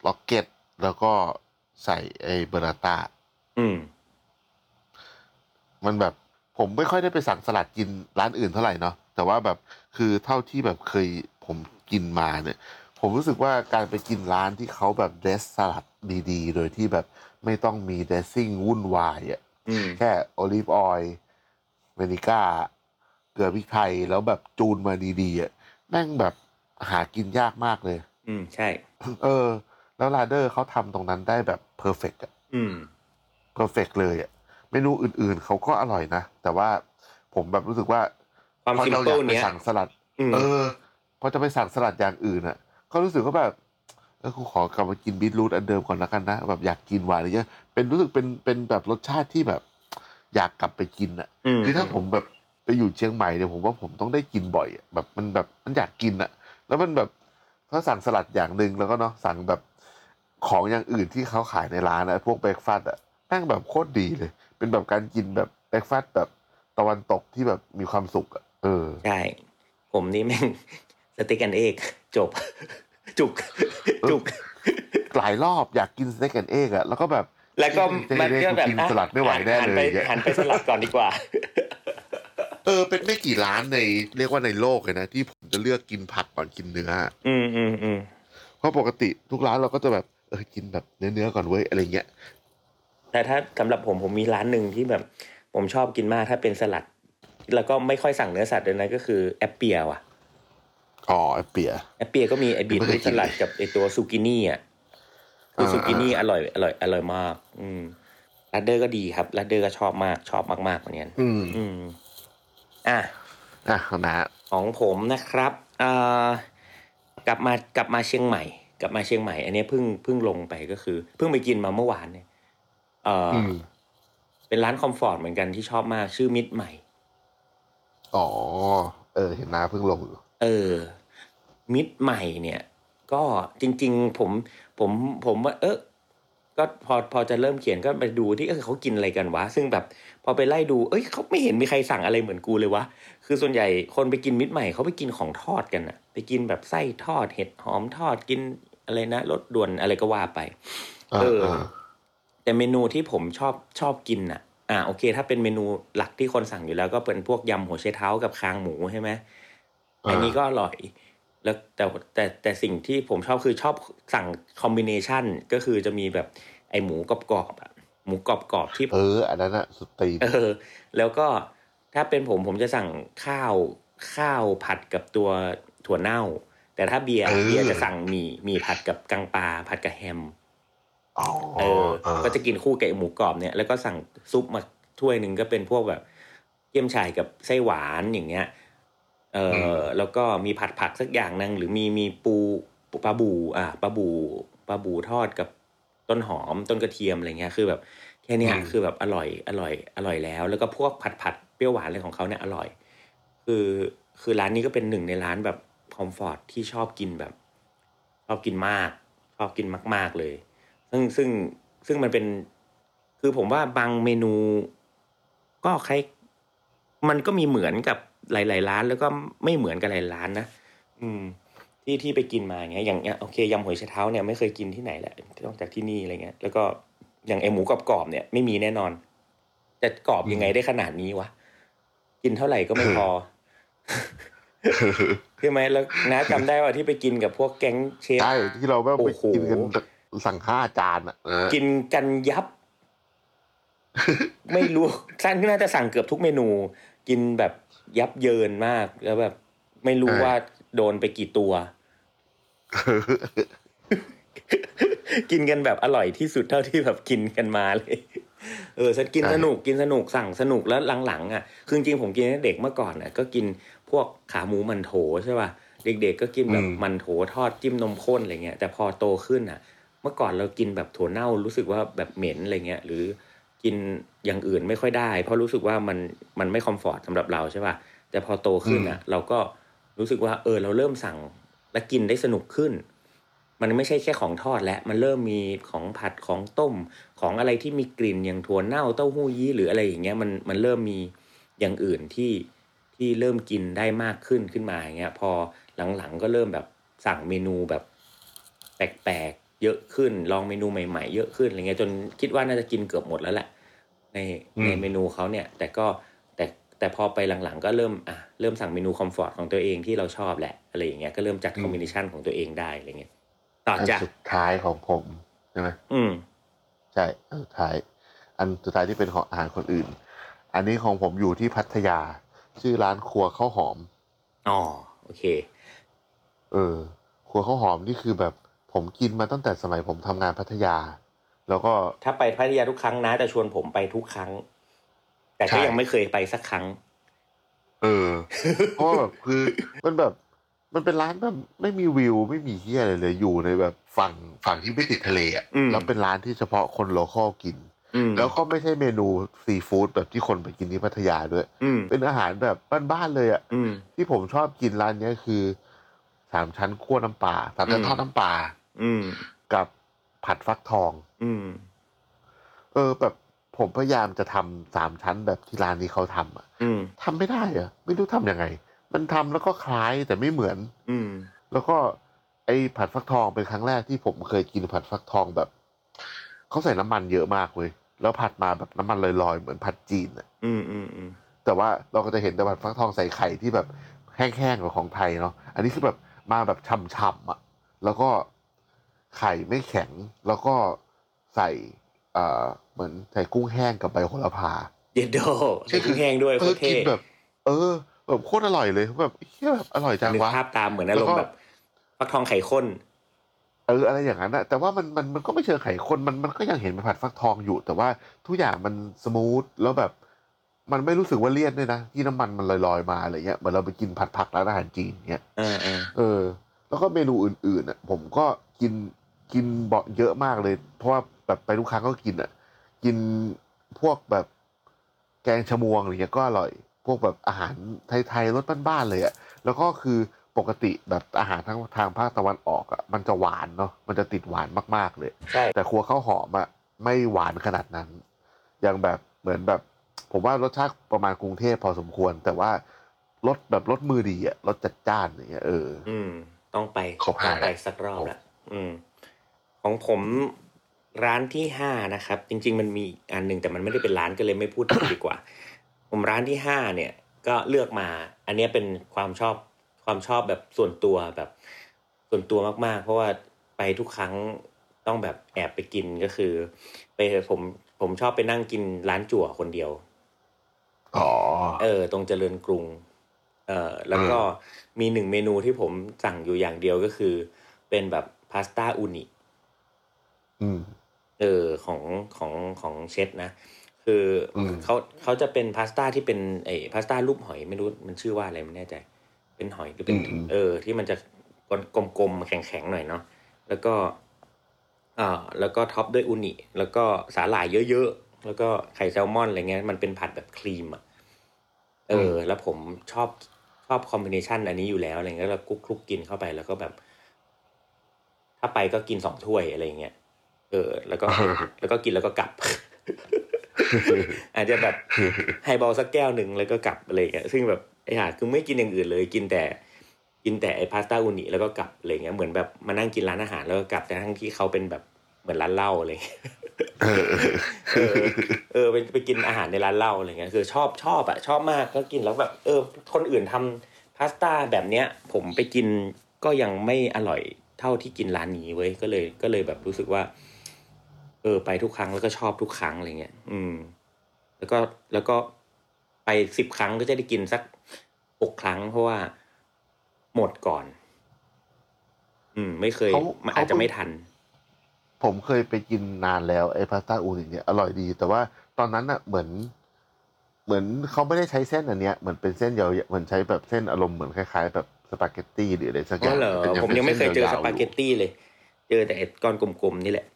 rocket แล้วก็ใส่ไอ้ burrata อืม มันแบบผมไม่ค่อยได้ไปสั่งสลัดกินร้านอื่นเท่าไหร่เนาะ แต่ว่าแบบคือเท่าที่แบบเคยผมกินมาเนี่ย ผมรู้สึกว่าการไปกินร้านที่เขาแบบเดรสสลัดดีๆ โดยที่แบบไม่ต้องมี dressing วุ่นวายอะอืมแค่ olive oil vinegar เกลือพริกไทย แล้วแบบจูนมาดีๆอะแม่งแบบหากินยากมากเลย อืม ใช่ เออ แล้ว Larder เขาทำตรงนั้นได้แบบ perfect อะอืม perfect เลยอะเมนูอื่นๆเขาก็อร่อยนะ แต่ว่าผมแบบรู้สึกว่า ความพอเราอยาก simple ไปเนี้ยสั่งสลัด อืม เออพอจะไปสั่งสลัดอย่างอื่นอะก็รู้สึกว่าแบบเออกูขอกลับมากินบีทรูทอันเดิมก่อนแล้วกันนะแบบอยากกินหวานอะไรเงี้ยเป็นรู้สึกเป็นเป็นแบบรสชาติที่แบบ อยากกลับไปกินอะอืม คือถ้าผมแบบไปอยู่เชียงใหม่เนี่ยผมว่าผมต้องได้กินบ่อยอะแบบมันแบบมันอยากกินอะแล้วมันแบบถ้าสั่งสลัดอย่างหนึ่งแล้วก็เนาะสั่งแบบของอย่างอื่นที่เขาขายในร้านอะพวกเบรกฟาสต์อะแม่งแบบโคตรดีเลย เป็นแบบการกินแบบเบรกฟาสต์แบบตะวันตกที่แบบมีความสุขอะเออ ใช่ ผมนี่แม่งสเต็กแอนเอกจบ จุก จุก หลายรอบอยากกินสเต็กแอนเอกอะแล้วก็แบบ แล้วก็เจ๊มันเจ๊ก็แบบกินอะสลัดไม่ไหวแน่หัเลไปยอะหันไปสลัดก่อนดีกว่า เออ เป็นไม่กี่ร้านในเรียกว่าในโลกเลยนะ ที่ผมจะเลือกกินผักก่อนกินเนื้อ อืมอืมอืมเพราะปกติทุกร้านเราก็จะแบบเออกินแบบเนื้อๆก่อนเว้ยอะไรเงี้ยแต่ถ้าสำหรับผมผมมีร้านหนึ่งที่แบบ ผมชอบกินมากถ้าเป็นสลัด แล้วก็ไม่ค่อยสั่งเนื้อสัตว์เลยนะก็คือแอปเปียว่ะอ๋อแอปเปียแอปเปียก็มีไอบีทไม่เครูยทกิสนลัดกับไอตัวซูกินี่อะคืออ่าซูกินี่อร่อยอร่อยอร่อยมาก อืมลัดเดอร์ก็ดีครับลัดเดอร์ก็ชอบมากชอบมากๆเหมือนกันอืมอืมอะอะนะฮะของผมนะครับเอ่อกลับมากลับมาเชียงใหม่ กลับมาเชียงใหม่ อันนี้เพิ่งเพิ่งลงไปก็คือ เพิ่งไปกินมาเมื่อวานเนี่ยเออออืมเป็นร้านคอมฟอร์ตเหมือนกันที่ชอบมากชื่อมิดใหม่ อ๋อ เออ เห็นนาเพิ่งลงอยู่เออ มิดใหม่เนี่ย ก็จริง ๆ ผมผมผมว่า เออก็พอพอจะเริ่มเขียนก็ไปดูที่เออเขากินอะไรกันวะ ซึ่งแบบพอไปไล่ดู เอ้ยเขาไม่เห็นมีใครสั่งอะไรเหมือนกูเลยวะ คือส่วนใหญ่คนไปกินมิดใหม่เขาไปกินของทอดกันอะไปกินแบบไส้ทอดเห็ดหอมทอดกินอะไรนะรสด่วนอะไรก็ว่าไปอ่าเอออ่าแต่เมนูที่ผมชอบชอบกินอะ อ่าโอเค ถ้าเป็นเมนูหลักที่คนสั่งอยู่แล้วก็เป็นพวกยำหัวไชเท้ากับคางหมูใช่ไหมอันนี้ก็อร่อย แล้วแต่แต่แต่สิ่งที่ผมชอบคือชอบสั่งคอมบิเนชันก็คือจะมีแบบไอหมูกรอบๆอะหมูกรอบๆที่เอออันนั้นอะสุดตีนเออ แล้วก็ถ้าเป็นผมผมจะสั่งข้าวข้าวผัดกับตัวถั่วเน่า แต่ถ้าเบียร์เออเบียร์จะสั่งหมี่หมี่ผัดกับกังปลาผัดกับแฮมอ๋อ เออเออ ก็จะกินคู่กับไอ้หมูกรอบเนี่ยแล้วก็สั่งซุปมาถ้วยหนึ่งก็เป็นพวกแบบเกี๊ยมฉ่ายกับไส้หวานอย่างเงี้ย เออแล้วก็มีผัดผักสักอย่างหนึงหรือมีมีปูปูปลาบู อ่าปลาบูปลาบูทอดกับต้นหอมต้นกระเทียมอะไรเงี้ยคือแบบแค่เนี้ยคือแบบอร่อยอร่อยอร่อยแล้ว แล้วก็พวกผัดผัดเปรี้ยวหวานอะไรของเขาเนี่ยอร่อย คือคือร้านนี้ก็เป็นหนึ่งในร้านแบบคอมฟอร์ตที่ชอบกินแบบ ชอบกินมาก ชอบกินมาก ๆเลย ซึ่งซึ่งซึ่งมันเป็น คือผมว่าบางเมนู ก็คล้ายมันก็มีเหมือนกับหลาย ๆ ร้าน แล้วก็ไม่เหมือนกับหลายร้านนะอืม ที่ที่ไปกินมาอย่างเงี้ยอย่างเงี้ยโอเคยำหอยเชะเท้าเนี่ยไม่เคยกินที่ไหนแหละนอกจากที่นี่อะไรเงี้ยแล้วก็อย่างไอหมูกรอบๆเนี่ยไม่มีแน่นอนจะกรอบยังไงได้ขนาดนี้วะกินเท่าไหร่ก็ไม่พอใช่ไหมแล้วนะจำได้ว่าที่ไปกินกับพวกแก๊งเชฟใช่ที่เราแบบไปโอ้โหกินกัน สั่งห้าจานอะเออกินกันยับ ไม่รู้ท่านน่าจะสั่งเกือบทุกเมนู กินแบบยับเยินมาก แล้วแบบ ไม่รู้ว่าโดนไปกี่ตัว กินกันแบบอร่อยที่สุดเท่าที่แบบกินกันมาเลย เออฉันกินใช่สนุกกินสนุกสั่งสนุกแล้วหลังๆอะคือจริงๆผมกินตั้งแต่เด็กเมื่อก่อนอะ ก็กินพวกขาหมูมันโถใช่ป่ะเด็กๆก็กินแบบอืมมันโถทอดจิ้มนมข้นอะไรเงี้ยแต่พอโตขึ้นอะ เมื่อก่อนเรากินแบบถั่วเน่ารู้สึกว่าแบบเหม็นอะไรเงี้ยหรือกินอย่างอื่นไม่ค่อยได้ เพราะรู้สึกว่ามันมันไม่คอมฟอร์ตสำหรับเราใช่ป่ะแต่พอโตขึ้นอะ เราก็รู้สึกว่า เออ เราเริ่มสั่งและกินได้สนุกขึ้น มันไม่ใช่แค่ของทอดแล้วมันเริ่มมีของผัดของต้ม ของอะไรที่มีกลิ่นอย่างถั่วเน่าเต้าหู้ยี้หรืออะไรอย่างเงี้ยมันมันเริ่มมีอย่างอื่นที่ที่เริ่มกินได้มากขึ้นขึ้นมาอย่างเงี้ย พอหลังๆก็เริ่มแบบสั่งเมนูแบบแปลกๆ เยอะขึ้น ลองเมนูใหม่ ๆ เยอะขึ้นอะไรเงี้ยจนคิดว่าน่าจะกินเกือบหมดแล้วแหละในอืมในเมนูเขาเนี่ย แต่ก็แต่แต่พอไปหลังๆ ก็เริ่มอะเริ่มสั่งเมนูคอมฟอร์ตของตัวเองที่เราชอบแหละอะไรอย่างเงี้ยก็เริ่มจัดคอมบิเนชันของตัวเองได้อะไรเงี้ยต่ออันจ้ะสุดท้ายของผมใช่ไหมอืมใช่อันสุดท้าย อันสุดท้ายที่เป็นของอาหารคนอื่น อันนี้ของผมอยู่ที่พัทยา ชื่อร้านครัวข้าวหอมอ๋อโอเค เออ ครัวข้าวหอมนี่คือแบบ ผมกินมาตั้งแต่สมัยผมทำงานพัทยา แล้วก็ถ้าไปพัทยาทุกครั้งนะจะชวนผมไปทุกครั้ง แต่ก็ใช่ยังไม่เคยไปสักครั้ง เออเพราะว่าแบบคือมันแบบ มันเป็นร้านแบบไม่มีวิวไม่มีเฮียอะไรเลยอยู่ในแบบฝั่งฝั่งที่ไม่ติดทะเลอะอืมแล้วเป็นร้านที่เฉพาะคนโลคอลกินอืมแล้วก็ไม่ใช่เมนูซีฟู้ดแบบที่คนไปกินที่พัทยาด้วยอืมเป็นอาหารแบบบ้านๆเลยอะอืมที่ผมชอบกินร้านเนี้ยคือสามชั้นคั่วน้ำปลาสามชั้นอืมทอดน้ำปลา อืมกับผัดฟักทอง อืมเออแบบผมพยายามจะทำสามชั้นแบบที่ร้านนี้เขาทำอะอืมทำไม่ได้อะไม่รู้ทำยังไง มันทำแล้วก็คล้ายแต่ไม่เหมือน อืมแล้วก็ไอ้ผัดฟักทองเป็นครั้งแรกที่ผมเคยกินผัดฟักทองแบบเขาใส่น้ำมันเยอะมากเว้ยแล้วผัดมาแบบน้ำมันลอยๆเหมือนผัดจีนอะ อืมอืมอืมแต่ว่าเราก็จะเห็นแต่ผัดฟักทองใส่ไข่ที่แบบแห้งๆกว่าของไทยเนาะอันนี้คือแบบมาแบบฉ่ำๆอะ แล้วก็ ไข่ไม่แข็ง แล้วก็ใส่เอ่อเหมือนใส่กุ้งแห้งกับใบโหระพาเย็ดโดใส่กุ้งแห้งด้วยเอโคอตรเท่กินแบบ เออแบบโคตรอร่อยเลยแบบเฮียแบบอร่อยจังนึกวะภาพตามเหมือนอารมแล้วณ์ก็แบบฟักทองไข่ข้นเอออะไรอย่างนั้นอะแต่ว่ามันมันมันก็ไม่เชิงไข่คนมันมันก็ยังเห็นเป็นผัดฟักทองอยู่ แต่ว่าทุกอย่างมันสมูทแล้วแบบ มันไม่รู้สึกว่าเลี่ยนด้วยนะที่น้ำมันมันลอยๆมาอะไรเงี้ยเหมือนเราไปกินผัดผักร้านอาหารจีนเงี้ยเออเออเออ แล้วก็เมนูอื่นๆอะผมก็กินกินเบาเยอะมากเลย เพราะว่าแบบไปทุกครั้งก็กินอะ กินพวกแบบแกงชะมวงอะไรเงี้ยก็อร่อย พวกแบบอาหารไทยๆรสบ้านๆเลยอะแล้วก็คือปกติแบบอาหารทางทางภาคตะวันออกอะมันจะหวานเนาะมันจะติดหวานมากๆเลยใช่แต่ครัวข้าวหอมอะไม่หวานขนาดนั้น อย่างแบบเหมือนแบบ ผมว่ารสชาติประมาณกรุงเทพพอสมควร แต่ว่ารสแบบรสมือดีอะรสจัดจ้านอย่างเงี้ยเออ อืม ต้องไปครบต้ห้าองไปสักรอบละอืม ของผมร้านที่ห้านะครับ จริง ๆ มันมีอีกอันหนึ่งแต่มันไม่ได้เป็นร้านก็เลยไม่พูดถึงดีกว่า ผมร้านที่ห้าเนี่ย ก็เลือกมา อันเนี้ยเป็นความชอบความชอบแบบส่วนตัวแบบ ส่วนตัวมากๆ เพราะว่าไปทุกครั้งต้องแบบแอบไปกินก็คือ ไปผมผมชอบไปนั่งกินร้านจั่วคนเดียวอ๋อเออ ตรงเจริญกรุง เออแล้วก็มีหนึ่งเมนูที่ผมสั่งอยู่อย่างเดียวก็คือ เป็นแบบพาสต้าอูนิอืมเออของของของเชฟนะ คืออมเขาเขาจะเป็นพาสต้าที่เป็นไอ้พาสต้ารูปหอยไม่รู้มันชื่อว่าอะไรไม่แน่ใจ เป็นหอยหรือเป็นเออ ที่มันจะกลมๆแข็งๆหน่อยเนาะแล้วก็อ่าแล้วก็ top ด้วยอูนิแล้วก็สาหร่ายเยอะๆแล้วก็ไข่แซลมอนอะไรเงี้ยมันเป็นผัดแบบครีมอะเออ แล้วผมชอบ ชอบคอมบิเนชันอันนี้อยู่แล้วอะไรเงี้ยแล้วคลุกคลุกกินเข้าไปแล้วก็แบบ ถ้าไปก็กินสองถ้วยอะไรเงี้ยเออ แล้วก็แล้วก็กินแล้วก็กลับ อาจจะแบบไฮบอลสักแก้วหนึ่งแล้วก็กลับอะไรเงี้ยซึ่งแบบไอ้ห่าคือไม่กินอย่างอื่นเลย กินแต่กินแต่ไอ้พาสต้าอูนิแล้วก็กลับอะไรเงี้ยเหมือนแบบมานั่งกินร้านอาหารแล้วก็กลับแต่ทั้งที่เขาเป็นแบบเหมือนร้านเหล้าอะไรเงี้ย เออเออเออไปไปกินอาหารในร้านเหล้าอะไรเงี้ยคือชอบชอบอะชอบมากก็กินแล้วแบบเออ คนอื่นทำพาสต้าแบบเนี้ย ผมไปกินก็ยังไม่อร่อยเท่าที่กินร้านนี้เว้ยก็เลยก็เลยแบบรู้สึกว่า เออ ไปทุกครั้งแล้วก็ชอบทุกครั้งอะไรเงี้ยอืม แล้วก็แล้วก็ไปสิบครั้งก็จะได้กินสักหกครั้ง เพราะว่าหมดก่อน อืม ไม่เคยเขามันเขาอาจจะไม่ทัน ผมเคยไปกินนานแล้วไอ้พาสต้าอูนิเนี่ยอร่อยดี แต่ว่าตอนนั้นอะเหมือนเหมือนเขาไม่ได้ใช้เส้นอันเนี้ยเหมือนเป็นเส้นยาวๆเหมือนใช้แบบเส้นอารมณ์เหมือนคล้ายๆ แบบสปาเกตตี้หรืออะไรสักออ๋ย่าองเหรอป็นผมยังไม่เคยเจอส้นสวๆปาเกตตี้เลย เจอแต่ไอ้ก้อนกลมๆนี่แหละ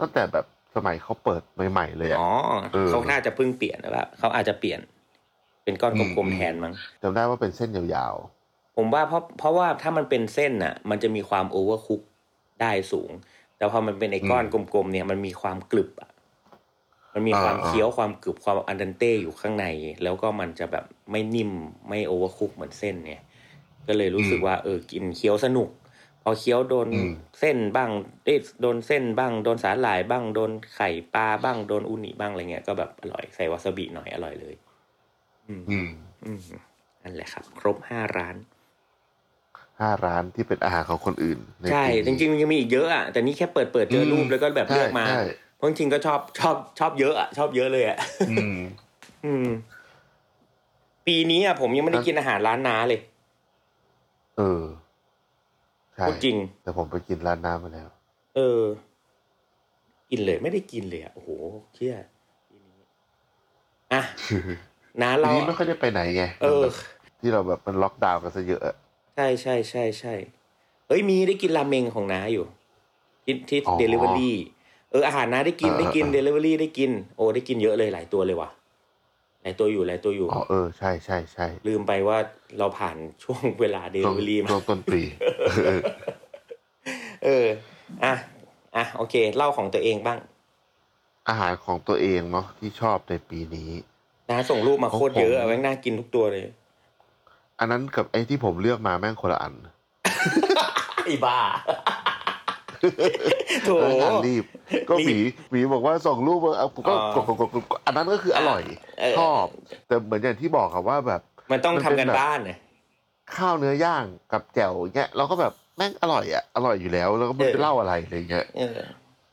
ตั้งแต่แบบสมัยเขาเปิดใหม่ๆเลยอะ อ๋อเออ เขาน่าจะเพิ่งเปลี่ยนแล้วว่าเขาอาจจะเปลี่ยน เป็นก้อนกลมอืมๆแทนมั้ง จำได้ว่าเป็นเส้นยาวผมว่าเพราะเพราะว่าถ้ามันเป็นเส้นน่ะ มันจะมีความ overcook ได้สูง แต่พอมันเป็นไอ้ก้อนกลมๆเนี่ยมันมีความกรึบอะมันมีความเคี้ยวความกรึบความ al dente อยู่ข้างใน แล้วก็มันจะแบบไม่นิ่มไม่ overcook เหมือนเส้นเนี่ย ก็เลยรู้สึกว่าเออกินเคี้ยวสนุก พอเคี้ยวโดนเส้นบ้างเอ้ยโดนเส้นบ้าง โดนสาหร่ายบ้าง โดนไข่ปลาบ้างโดนอูนิบ้างอะไรเงี้ยก็แบบอร่อยใส่วาซาบิหน่อยอร่อยเลย อืมๆอืมอืมนั่นแหละครับ ครบห้าร้าน ห้าร้านที่เป็นอาหารของคนอื่นนใช่ปีจนี้ริงๆมันยังมีอีกเยอะอะแต่นี่แค่เปิดเปิดเจอรูปอืมแล้วก็แบบใช่เลือกมาใช่เพราะจริงๆก็ชอบชอบชอบเยอะอะชอบเยอะเลยอะอืมอืม ปีนี้อะผมยังไม่ได้กินอาหารร้านน้าเลย เออใช่พูดจริง แต่ผมไปกินร้านน้ำมาแล้ว เออ กินเลยไม่ได้กินเลยอะโอ้โหเครียดอะน้าทีเรานี้ไม่ค่อยได้ไปไหนไงเออมันแบบที่เราแบบมันล็อกดาวน์กันซะเยอะอะ ใช่ใช่ใช่ใช่เอ้ยมีได้กินราเมงของน้าอยู่ที่ที่อ๋อเดลิเวอรี่เอออาหารน้าได้กินเออได้กินเออเดลิเวอรี่ได้กิน โอ้ได้กินเยอะเลยหลายตัวเลยว่ะหลายตัวอยู่หลายตัวอยู่อ๋อเออใช่ใช่ใช่ลืมไปว่าเราผ่านช่วงเวลาเดลิเวอรี่มาช่วงต้นปีเออเอออะอะโอเค เล่าของตัวเองบ้าง อาหารของตัวเองเนาะที่ชอบในปีนี้นะส่งรูปมาโคตรเยอะของผมอะแม่งน่ากินทุกตัวเลย อันนั้นกับไอ้ที่ผมเลือกมาแม่งคนละอันไอ้บ้าโถเอองานรีบ ก็หมีหมีบอกว่าส่งรูปมาเอาผมก็อ๋อกดกดกดกดอันนั้นก็คืออร่อยเออชอบแต่เหมือนอย่างที่บอกครับว่าแบบ มันต้องมันทำเป็นกันแบบบ้านเนี่ยข้าวเนื้อย่างกับแจ่วเงี้ยเราก็แบบแม่งอร่อยอะอร่อยอยู่แล้ว แล้วก็ไม่เออได้เล่าอะไรอะไรเงี้ยเออ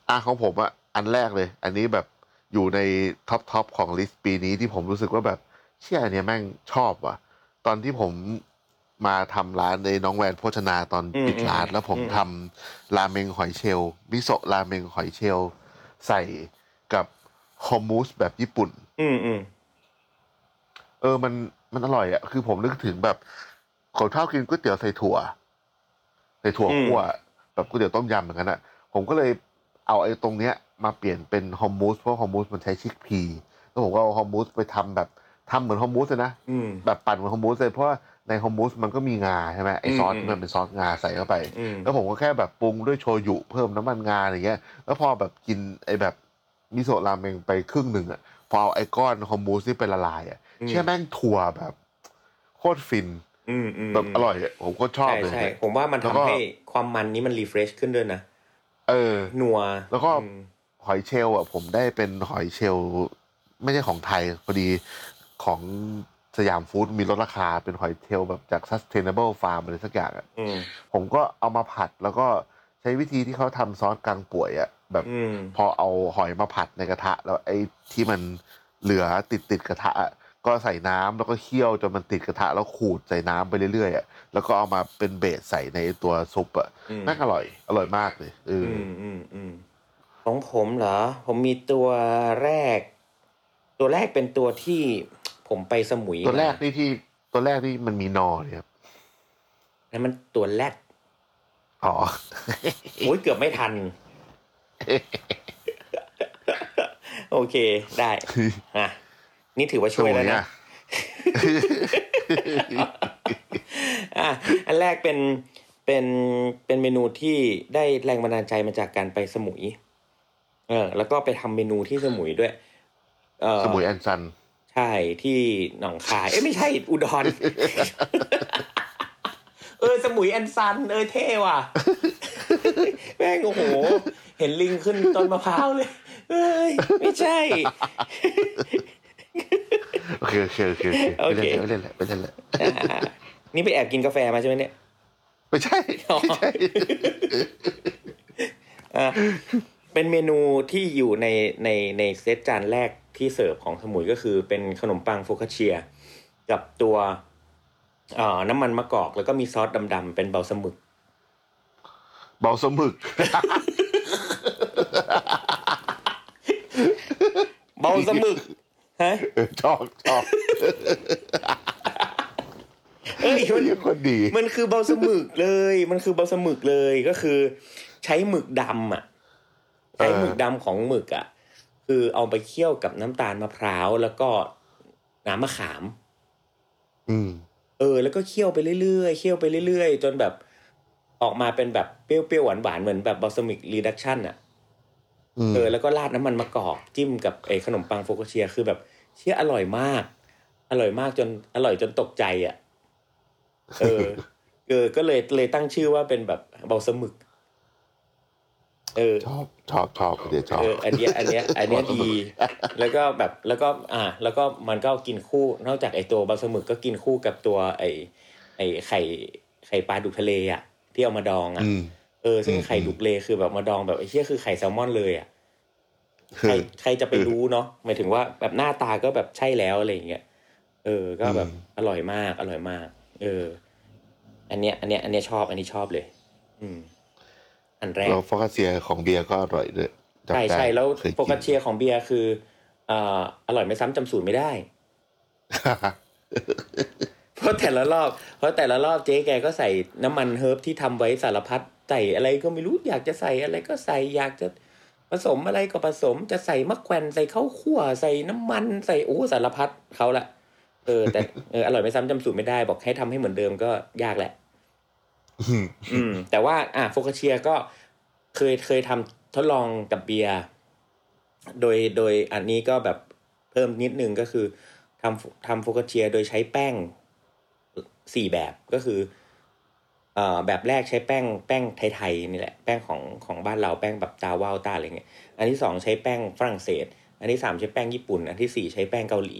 อะของผมอะอันแรกเลย อันนี้แบบอยู่ใน top top ของ list ปีนี้ที่ผมรู้สึกว่าแบบเชี่ยอันเนี้ยแม่งชอบว่ะ ตอนที่ผมมาทำร้านในน้องแวนโภชนาตอนอืมปิดร้านอืมแล้วผมอืมทำราเมงหอยเชลล์มิโซะราเมงหอยเชลล์ใส่กับ hummus แบบญี่ปุ่น อืมอืมเออมันมันอร่อยอะคือผมนึกถึงแบบผมชอบกินก๋วยเตี๋ยวใส่ถั่วใส่ถั่วคั่วแบบก๋วยเตี๋ยวต้มยำเหมือนกันอะผมก็เลยเอาไอ้ตรงเนี้ยมาเปลี่ยนเป็นฮอมมูสเพราะฮอมมูสมันใช้ชิคพีแล้วผมก็เอาฮอมมูสไปทำแบบ ทำเหมือนฮอมมูสเลยนะอืมแบบปั่นเหมือนฮอมมูสเลยเพราะว่าในฮอมมูสมันก็มีงาใช่ไหมไอซอสอืมที่มันเป็นซอสงาใส่เข้าไปอืมแล้วผมก็แค่แบบปรุงด้วยโชยุเพิ่มน้ำมันงาอะไรเงี้ย แล้วพอแบบกินไอแบบมิโซะราเมงไปครึ่งหนึ่งอะพอเอาไอก้อน hummus ที่เป็นละลายอะอืมเชี่ยแม่งถั่วแบบโคตรฟินอืมอืมแบบอร่อยอะผมก็ชอบใช่เลยใช่ผมว่ามันแล้วทำก็ให้ความมันนี้มัน refresh ขึ้นด้วยนะเออนัวแล้วก็อืมหอยเชลล์อะผมได้เป็นหอยเชลล์ไม่ใช่ของไทยพอดี ของ Siam Food มีลดราคาเป็นหอยเชลล์แบบจาก sustainable farm อะไรสักอย่างอะอืมผมก็เอามาผัดแล้วก็ใช้วิธีที่เขาทำซอสกลางป่วยอะแบบอืมพอเอาหอยมาผัดในกระทะ แล้วไอ้ที่มันเหลือติดติดกระทะอะก็ใส่น้ำแล้วก็เคี่ยวจนมันติดกระทะ แล้วขูดใส่น้ำไปเรื่อยๆอะแล้วก็เอามาเป็นเบสใส่ในตัวซุปอะอืมแม่งอร่อย อร่อยมากเลยเอออือมอืมอืมของผมเหรอ ผมมีตัวแรก ตัวแรกเป็นตัวที่ ผมไปสมุยตัวแรกมานี่ที่ตัวแรกนี่มันมีนอเนี่ยครับนั่นมันตัวแรกอ๋อโอ้ยเกือบไม่ทัน โอเคได้อะนี่ถือว่าช่วยแล้วนะอะอันแรกเป็นเป็นเป็นเมนูที่ได้แรงบันดาลใจมาจากการไปสมุย เออ แล้วก็ไปทำเมนูที่สมุยด้วย เออสมุยแอนซัน ใช่ที่หนองคาย เอ้ยไม่ใช่อุดร เออ สมุยแอนซัน เออเท่ว่ะ แม่งโอ้โห เห็นลิงขึ้นต้นมะพร้าวเลย เอ้ย ไม่ใช่ โอเค โอเค โอเคโอเคโอไม่เคเล่นแล้วไม่เล่นแล้วอ่านี่ไปแอบกินกาแฟมาใช่ไหมเนี่ยไม่ใช่ไม่ใช่อะเป็นเมนูที่อยู่ในในในเซตจานแรก ที่เสิร์ฟของสมุยก็คือเป็นขนมปังโฟคาเชีย กับตัวเอ่อน้ำมันมะกอก แล้วก็มีซอสดำๆเป็นเบาสมึก เบาสมึก เบาสมึกฮะเออชอบชอบเอ้ยมันเป็นคนดี มันคือเบาสมึกเลย มันคือ balsamic เลยก็คือ ใช้หมึกดำอะใช้หมึกดำของหมึกอะ คือเอาไปเคี่ยวกับน้ำตาลมะพร้าวแล้วก็น้ำมะขาม อืม เออ แล้วก็เคี่ยวไปเรื่อยๆเคี่ยวไปเรื่อยๆ จนแบบออกมาเป็นแบบเปรี้ยวๆหวานๆเหมือนแบบ balsamic reduction อะอืมเออแล้วก็ราดน้ำมันมะกอกจิ้มกับไอ้ขนมปัง focaccia คือแบบเชี่ยอร่อยมาก อร่อยมากจนอร่อยจนตกใจอะ เออเออก็เลยเลยตั้งชื่อว่าเป็นแบบเบาสมึก เออชอบชอบชอบเดี๋ยวชอบเอออันเนี้ยอันเนี้ยอันเนี้ยดีแล้วก็แบบแล้วก็อ่า แล้วก็มันก็กินคู่นอกจากไอตัวปลาสมึกก็กินคู่กับตัว ไอไอไข่ไข่ปลาดุกทะเลอะที่เอามาดองอะอืมเออซึ่งอืมไข่ดุกเลคือแบบมาดองแบบไอ้เชี่ยคือไข่แซลมอนเลยอะใครใครจะไปรู้เนาะหมายถึงว่าแบบหน้าตาก็แบบใช่แล้วอะไรอย่างเงี้ยเออ ก็แบบอืมอร่อยมาก อร่อยมาก เออ อันเนี้ย อันเนี้ย อันเนี้ยชอบ อันนี้ชอบเลยออืม อันแรกแล้วฟอกาเซียของเบียร์ก็อร่อยด้วยจำใช่ได้ใช่แล้วคยโฟกัสเชียร์ของเบียร์คือเอ่ออร่อยไม่ซ้ำจำสูตรไม่ได้ เพราะแต่ละรอบ เพราะแต่ละรอบเจ๊แกก็ใส่น้ำมันเฮิร์บที่ทำไว้สารพัดใส่อะไรก็ไม่รู้อยากจะใส่อะไรก็ใส่อยากจะผสมอะไรก็ผสมจะใส่มะแขวนใส่ข้าวคั่วใส่น้ำมันใส่โอ้สารพัดเขาละเออแต่เอออร่อยไม่ซ้ำจำสูตรไม่ได้บอกให้ทำให้เหมือนเดิมก็ยากแหละ อืม แต่ว่า อะโฟกาเชียก็เคยเคยทำทดลองกับเบียร์โดยโดยอันนี้ก็แบบเพิ่มนิดนึงก็คือทำทำโฟกาเชียโดยใช้แป้งสี่แบบก็คือเอ่อแบบแรกใช้แป้งแป้งไทยๆนี่แหละแป้งของของบ้านเราแป้งแบบตาว่าวตาอะไรเงี้ยอันที่สองใช้แป้งฝรั่งเศส อันที่สามใช้แป้งญี่ปุ่น อันที่สี่ใช้แป้งเกาหลี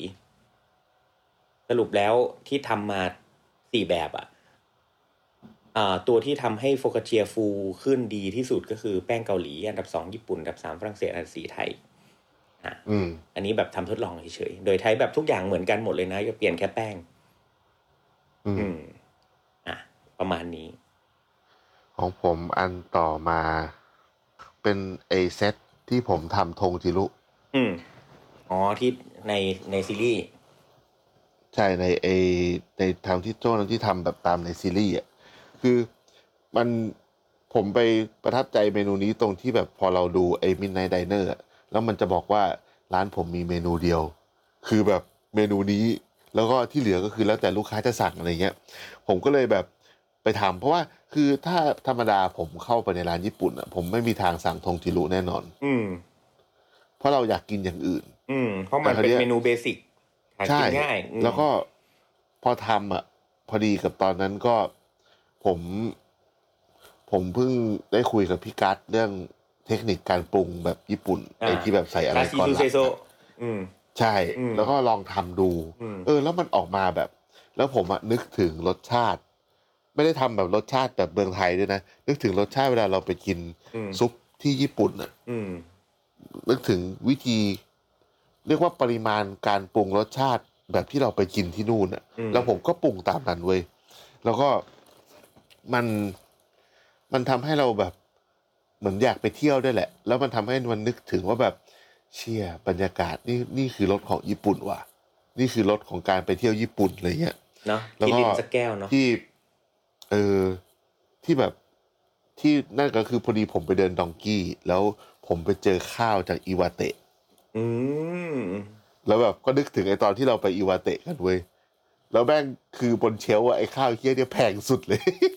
สรุปแล้วที่ทำมาสี่แบบอะอ่า ตัวที่ทำให้โฟกาเชียฟูขึ้นดีที่สุดก็คือแป้งเกาหลีอันดับสองญี่ปุ่นอันดับสามฝรั่งเศสอันดับสี่ไทยอะอืมอันนี้แบบทำทดลองเฉยๆ โดยใช้แบบทุกอย่างเหมือนกันหมดเลยนะก็เปลี่ยนแค่แป้ง อือืมมอะ ประมาณนี้ ของผมอันต่อมา เป็นไอเซตที่ผมทำธงจิรุ อืมอ๋อที่ในในซีรีส์ ใช่ในไอในทำที่โจ้นั้นที่ทำแบบตามในซีรีส์อะ คือมันผมไปประทับใจเมนูนี้ตรงที่แบบพอเราดูไอ้มินไนไดเนอร์แล้วมันจะบอกว่าร้านผมมีเมนูเดียว คือแบบเมนูนี้แล้วก็ที่เหลือก็คือแล้วแต่ลูกค้าจะสั่งอะไรเงี้ย ผมก็เลยแบบไปทำเพราะว่าคือถ้าธรรมดาผมเข้าไปในร้านญี่ปุ่นอะผมไม่มีทางสั่งทงจิรุแน่นอน อืม เพราะเราอยากกินอย่างอื่น อืม เพราะมันแต่คราวเป็นเนี้ยเมนูเบสิกหาใช่กินง่ายอืมแล้วก็พอทำอะ พอดีกับตอนนั้นก็ ผม ผมเพิ่งได้คุยกับพี่กัสเรื่องเทคนิคการปรุงแบบญี่ปุ่นไอ้ที่แบบใส่อะไรคาซิก่อนซูหลัเซงโซอะอืมใช่อืมแล้วก็ลองทำดูอืมเออ แล้วมันออกมาแบบ แล้วผมอะนึกถึงรสชาติ ไม่ได้ทำแบบรสชาติแบบเมืองไทยด้วยนะ นึกถึงรสชาติเวลาเราไปกินอืมซุปที่ญี่ปุ่นอะอืมนึกถึงวิธี เรียกว่าปริมาณการปรุงรสชาติแบบที่เราไปกินที่นู่นอะอืมแล้วผมก็ปรุงตามนั้นเว้ย แล้วก็ มันมันทำให้เราแบบเหมือนอยากไปเที่ยวด้วยแหละ แล้วมันทำให้มันนึกถึงว่าแบบเชี่ยบรรยากาศนี่นี่คือรถของญี่ปุ่นว่ะ นี่คือรถของการไปเที่ยวญี่ปุ่นอะไรเงี้ยเนาะแล้วกินก็ลินสักแก้วเนาะที่เออที่แบบที่นั่นก็คือพอดีผมไปเดินดองกี้ แล้วผมไปเจอข้าวจากอิวาเตะ อืมแล้วแบบก็นึกถึงไอตอนที่เราไปอิวาเตะกันเว้ยแล้วแม่งคือบนเชลฟ์อะไอข้าวเคี้ยเนี่ยแพงสุดเลยจริง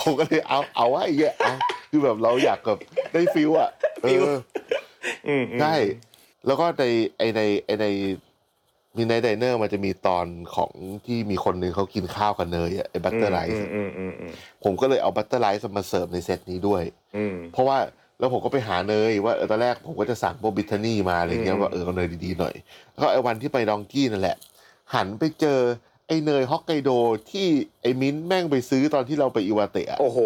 ผมก็เลยเอาเอาว่าไอ้เงี้ยเอาคือแบบเราอยากแบบได้ feel อะเอ feel อ อืมอืม ใช่แล้วก็ในไอในไอในมีใน Diner มันจะมีตอนของที่มีคนหนึ่งเขากินข้าวกับเนยอะไอ butter rice อืมอืมอืมผมก็เลยเอา butter rice มาเสิร์ฟในเซตนี้ด้วย อืม เพราะว่าแล้วผมก็ไปหาเนยว่าเออตอนแรกผมก็จะสั่งพวก Brittany มาอะไรเงี้ยอืม ว่าเออเอาเนยดีๆหน่อยแล้วก็ไอ้วันที่ไปดองกี้นั่นแหละ หันไปเจอไอ้เนยฮอกไกโดที่ไอ้มิ้นท์แม่งไปซื้อตอนที่เราไปอิวาเตะอะโอ้โห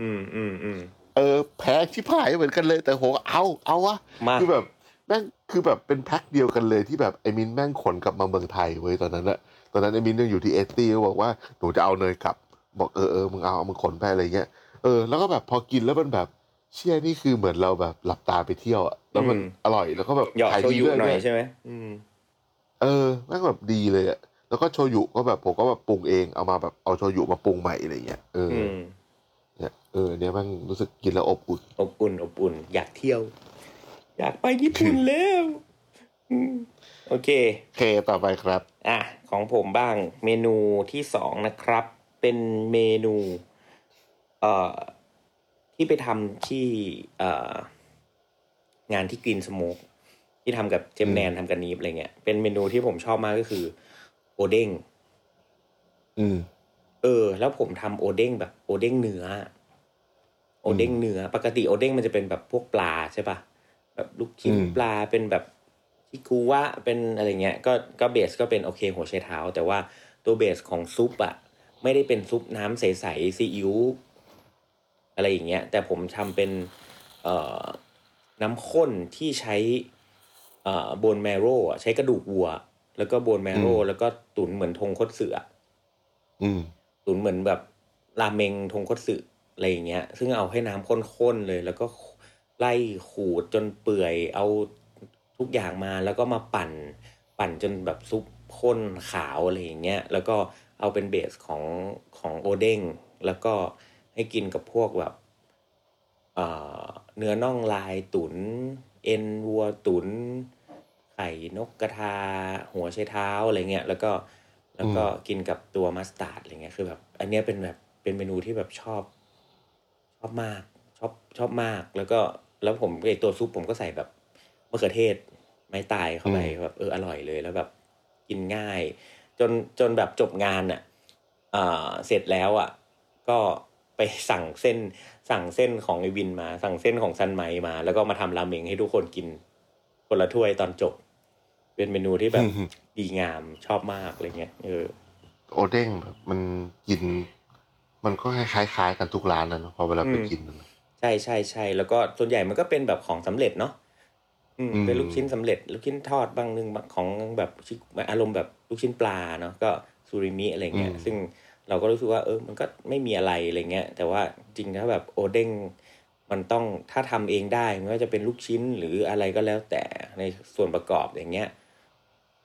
อืมอืมอืมเออแพ้ชิบหายเหมือนกันเลยแต่โหเอาเอาวะมาคือแบบแม่งคือแบบเป็นแพ็คเดียวกันเลยที่แบบไอ้มิ้นท์แม่งขนกลับมาเมืองไทยเว้ยตอนนั้นอะตอนนั้นไอ้มิ้นท์ยังอยู่ที่เอสตี้บอกว่าหนูจะเอาเนยกลับ บอกเออเออมึงเอาเอามึงขนไปอะไรเงี้ยเออแล้วก็แบบพอกินแล้วมันแบบเชี่ยนี่คือเหมือนเราแบบหลับตาไปเที่ยวอะแล้วมันอืมอร่อยแล้วก็แบบหยอกขายโชดียุด้วยหน่อยเนี่ยใช่ไหมอืมเออแม่งแบบดีเลยอะ แล้วก็โชยุก็แบบผมก็แบบปรุงเองเอามาแบบเอาโชยุมาปรุงใหม่อะไรเงี้ยเอออือมเนี่ยเออเนี่ยแม่งรู้สึกกินแล้วอบอุ่น อบอุ่น อบอุ่น อยากเที่ยว อยากไปญี่ปุ่นแล้วอืมโอเคโอเคต่อไปครับ อะ ของผมบ้างเมนูที่สองนะครับ เป็นเมนู เอ่อ ที่ไปทำที่เอ่องานที่กรีนสโมกที่ทำกับเจมแนนทำกับนีฟอะไรเงี้ยเป็นเมนูที่ผมชอบมากก็คือโอเด้งอืม เออ แล้วผมทำโอเด้งแบบโอเด้งเนื้อ โอเด้งเนื้อ ปกติโอเด้งมันจะเป็นแบบพวกปลาใช่ปะแบบลูกชิ้นอืมปลาเป็นแบบชิคุวะเป็นอะไรเงี้ย ก็ก็เบสก็เป็นโอเคหัวไชเท้า แต่ว่าตัวเบสของซุปอะไม่ได้เป็นซุปน้ำใสๆซีอิ๊วอะไรอย่างเงี้ย แต่ผมทำเป็นเอ่อน้ำข้นที่ใช้เอ่อโบนแมโร่ใช้กระดูกวัว แล้วก็โบนแมโร่อืมแล้วก็ตุ๋นเหมือนทงคตเสืออืมตุ๋นเหมือนแบบราเมงทงคตสึอะไรอย่างเงี้ย ซึ่งเอาให้น้ำข้นๆเลย แล้วก็ไล่ขูดจนเปื่อย เอาทุกอย่างมาแล้วก็มาปั่น ปั่นจนแบบซุปข้นขาวอะไรอย่างเงี้ย แล้วก็เอาเป็นเบสของของโอเด้งแล้วก็ให้กินกับพวกแบบเอ่อเนื้อน่องลายตุนเอ็นวัวตุนไข่นกกระทา หัวไชเท้าอะไรเงี้ยแล้วก็แล้วก็กินกับตัวมัสตาร์ดอะไรเงี้ยคือแบบ อันเนี้ยเป็นแบบเป็นเมนูที่แบบชอบ ชอบมาก ชอบชอบมาก แล้วก็แล้วผมไอตัวซุปผมก็ใส่แบบมะเขือเทศไม้ตายเข้าไปแบบเอออร่อยเลยแล้วแบบกินง่าย จนจนแบบจบงานอะอ่าเสร็จแล้วอะ ก็ไปสั่งเส้น สั่งเส้นของไอวินมา สั่งเส้นของซันไมมา แล้วก็มาทำราเมงให้ทุกคนกินคนละถ้วยตอนจบ เป็นเมนูที่แบบดีงามชอบมากอะไรเงี้ยเออโอเด้งแบบมันกิน มันก็คล้ายๆกันทุกร้านนะเนอะพอเวลาไปอืมกินมันใช่ใช่ใช่แล้วก็ส่วนใหญ่มันก็เป็นแบบของสำเร็จเนาะอืมอืมเป็นลูกชิ้นสำเร็จ ลูกชิ้นทอดบางหนึ่งบางของแบบชิอารมณ์แบบลูกชิ้นปลาเนาะก็ซูริมิอะไรเงี้ยซึ่งเราก็รู้สึกว่าเออมันก็ไม่มีอะไรอะไรเงี้ยแต่ว่าจริงถ้าแบบโอเด้งมันต้องถ้าทำเองได้ไม่ว่าจะเป็นลูกชิ้นหรืออะไรก็แล้วแต่ในส่วนประกอบอย่างเงี้ย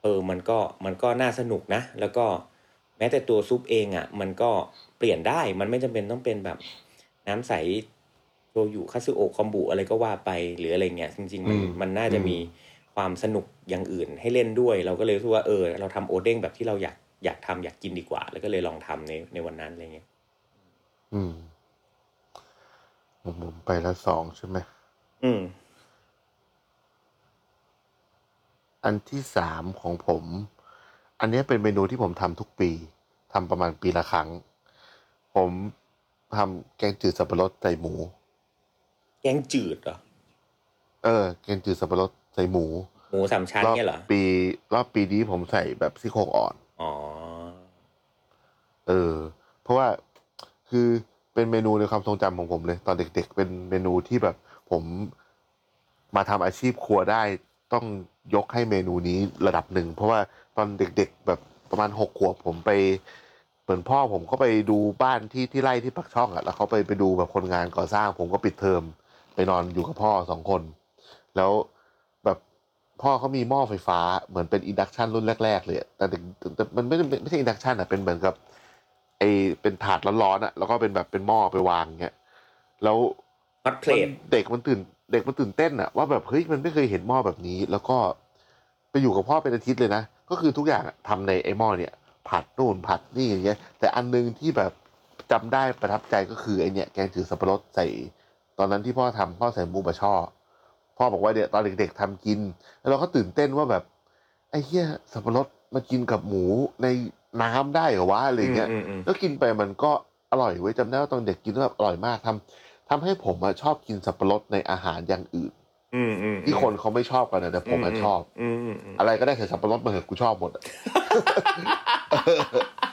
เออมันก็มันก็น่าสนุกนะ แล้วก็แม้แต่ตัวซุปเองอะ่ะ มันก็เปลี่ยนได้มันไม่จำเป็นต้องเป็นแบบน้ำใสโชยุคัตสึโอะคอมบุอะไรก็ว่าไปหรืออะไรเงี้ยจริงๆมันอืมมันน่าจะมีความสนุกอย่างอื่นให้เล่นด้วย เราก็เลยรู้สึกว่าเออ เราทำโอเด้งแบบที่เราอยากอยากทำอยากกินดีกว่า แล้วก็เลยลองทำในในวันนั้นอะไรเงี้ยอืมผมผมไปละสองใช่ไหมอืม อันที่สามของผม อันเนี้ยเป็นเมนูที่ผมทำทุกปีทำประมาณปีละครั้ง ผมทำแกงจืดสับปะรดใส่หมู แกงจืดเหรอ เออ แกงจืดสับปะรดใส่หมู หมูสามชั้นรอบเนี่ยเหรอ ปีรอบปีนี้ผมใส่แบบซี่โครงอ่อน อ๋อ เออ เพราะว่าคือเป็นเมนูในความทรงจำของผมเลย ตอนเด็ก ๆ เป็นเมนูที่แบบผมมาทำอาชีพครัวได้ ต้องยกให้เมนูนี้ระดับหนึ่ง เพราะว่าตอนเด็กๆแบบประมาณหกขวบผมไปเหมือนพ่อผมก็ไปดูบ้านที่ที่ไร่ที่ปักช่องอะแล้วเขาไปไปดูแบบคนงานก่อสร้าง ผมก็ปิดเทอมไปนอนอยู่กับพ่อสองคน แล้วแบบพ่อเขามีหม้อไฟฟ้าเหมือนเป็น induction รุ่นแรก ๆ เลยอะแต่เด็กแต่มันไม่ได้ไม่ใช่ induction อะเป็นเหมือนกับไอเป็นถาดร้อนๆอะแล้วก็เป็นแบบเป็นหม้อไปวางเงี้ยแล้วฮอตเพลทมันเด็กมันตื่น เด็กมันตื่นเต้นอะว่าแบบเฮ้ยมันไม่เคยเห็นหม้อแบบนี้ แล้วก็ไปอยู่กับพ่อเป็นอาทิตย์เลยนะ ก็คือทุกอย่างอะทำในไอหม้อเนี่ย ผัดนู่นผัดนี่อย่างเงี้ย แต่อันนึงที่แบบจำได้ประทับใจก็คือไอเนี่ยแกงจืดสับปะรดใส่ ตอนนั้นที่พ่อทำพ่อใส่หมูบะช่อพ่อบอกว่าเนี่ยตอนเด็กๆทำกิน แล้วเราก็ตื่นเต้นว่าแบบไอ้เหี้ยสับปะรดมากินกับหมูในน้ำได้เหรอวะอะไรอย่างเงี้ยอืมอืมอืมแล้วกินไปมันก็อร่อยเว้ยจำได้ว่าตอนเด็กกินแล้วแบบอร่อยมากทำ ทำให้ผมอะชอบกินสับปะรดในอาหารอย่างอื่นอืมอืมที่คนเขาไม่ชอบกันนะแต่ผมอะชอบอืมอืมอืมอะไรก็ได้ใส่สับปะรดมาเถอะกูชอบหมดอะ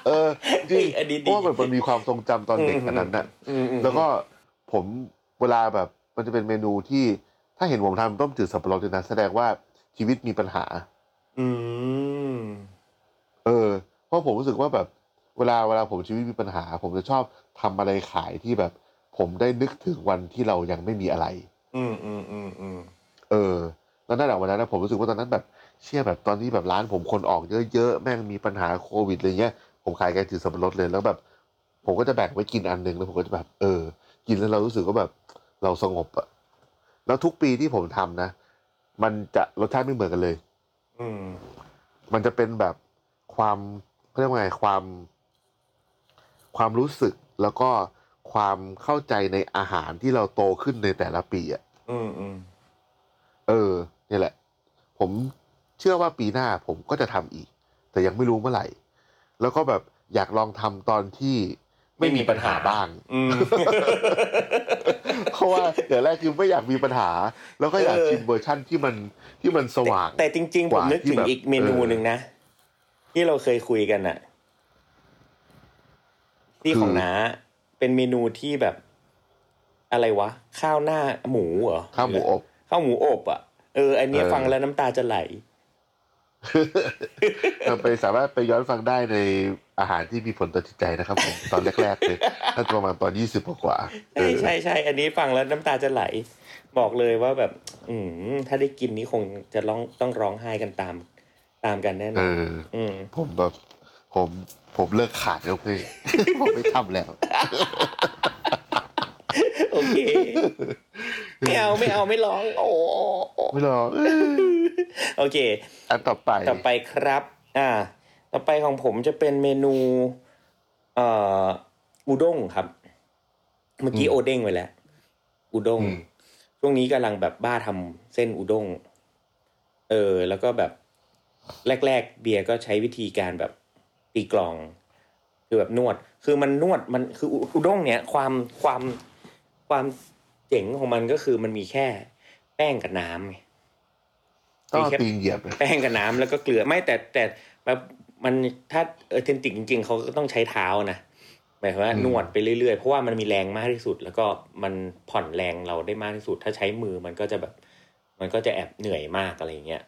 เออจริงเฮ้ยอันนี้เพดีราะว่าแบบมันมีความทรงจำตอนเด็กอันนั้นน่ะอืมอืมแล้วก็ผมเวลาแบบมันจะเป็นเมนูที่ถ้าเห็นผมทำต้มจืดสับปะรดเนี่ยนะแสดงว่าชีวิตมีปัญหา อืมเออ เพราะผมรู้สึกว่าแบบ เวลาเวลาผมชีวิตมีปัญหา ผมจะชอบทำอะไรขายที่แบบ ผมได้นึกถึงวันที่เรายังไม่มีอะไร อืมอืมอืมอืมเออ แล้วนั่นแหละวันนั้นนะผมรู้สึกว่าตอนนั้นแบบเชื่อแบบตอนที่แบบร้านผมคนออกเยอะๆแม่งมีปัญหาโควิดอะไรเงี้ยผมขายแกงจืดสับปะรดเลยแล้วแบบ ผมก็จะแบ่งไว้กินอันหนึ่งแล้วผมก็จะแบบ เออ กินแล้วเรารู้สึกว่าแบบเราสงบอะแล้วทุกปีที่ผมทำนะ มันจะรสชาติไม่เหมือนกันเลย อืม มันจะเป็นแบบความเขาเรียกว่าไงความ ความรู้สึกแล้วก็ ความเข้าใจในอาหารที่เราโตขึ้นในแต่ละปีอะอืมอืมเออนี่แหละ ผมเชื่อว่าปีหน้าผมก็จะทำอีก แต่ยังไม่รู้เมื่อไหร่ แล้วก็แบบอยากลองทำตอนที่ไม่มีปัญหาบ้าง อืม เพราะว่าอย่างแรกคือไม่อยากมีปัญหา แล้วก็อยากเออ ชิมเวอร์ชั่นที่มันที่มันสว่าง แต่จริง ๆ ผมนึกถึงกว่าที่แบบอีกเมนูเออหนึ่งนะ ที่เราเคยคุยกันอะที่คือของน้า เป็นเมนูที่แบบ อะไรวะ ข้าวหน้าหมูเหรอข้าวหมูอบ ข้าวหมูอบอะเอออันเนี้ยเออฟังแล้วน้ำตาจะไหลเออไปสามารถไปย้อนฟังได้ในอาหารที่มีผลต่อจิตใจนะครับผมตอนแรกๆเลยน่าจะประมาณตอนยี่สิบกว่าๆเอใช่อใช่ใช่อันนี้ฟังแล้วน้ำตาจะไหล บอกเลยว่าแบบ อืมถ้าได้กินนี้คงจะร้องต้องร้องไห้กันตาม ตามกันแน่นเออนออืมผมแบบผม ผมเลิกขาดแล้วพี่ผมไม่ทำแล้ว โอเค ไม่เอาไม่เอาไม่ร้อง โอ้ไม่หรอกโอเค อันต่อไป ต่อไปครับ อ่า ต่อไปของผมจะเป็นเมนู เอ่ออุด้งครับ เมื่อกี้อืมโอเด้งไปแล้ว อุด้งอืมช่วงนี้กำลังแบบบ้าทำเส้นอุด้ง เออ แล้วก็แบบ แรก ๆ เบียร์ก็ใช้วิธีการแบบ ตีกลอง คือแบบนวด คือมันนวดมันคืออุอุด้งเนี้ยความความความเจ๋งของมันก็คือมันมีแค่แป้งกับน้ำไงต้องเอาตีนเหยียบเลยแป้งกับน้ำแล้วก็เกลือไม่แต่แต่แบบมันถ้าเออเทนติกจริง ๆเขาก็ต้องใช้เท้านะหมายความว่านวดไปเรื่อยๆเพราะว่ามันมีแรงมากที่สุด แล้วก็มันผ่อนแรงเราได้มากที่สุด ถ้าใช้มือมันก็จะแบบ มันก็จะแอบเหนื่อยมากอะไรอย่างเงี้ย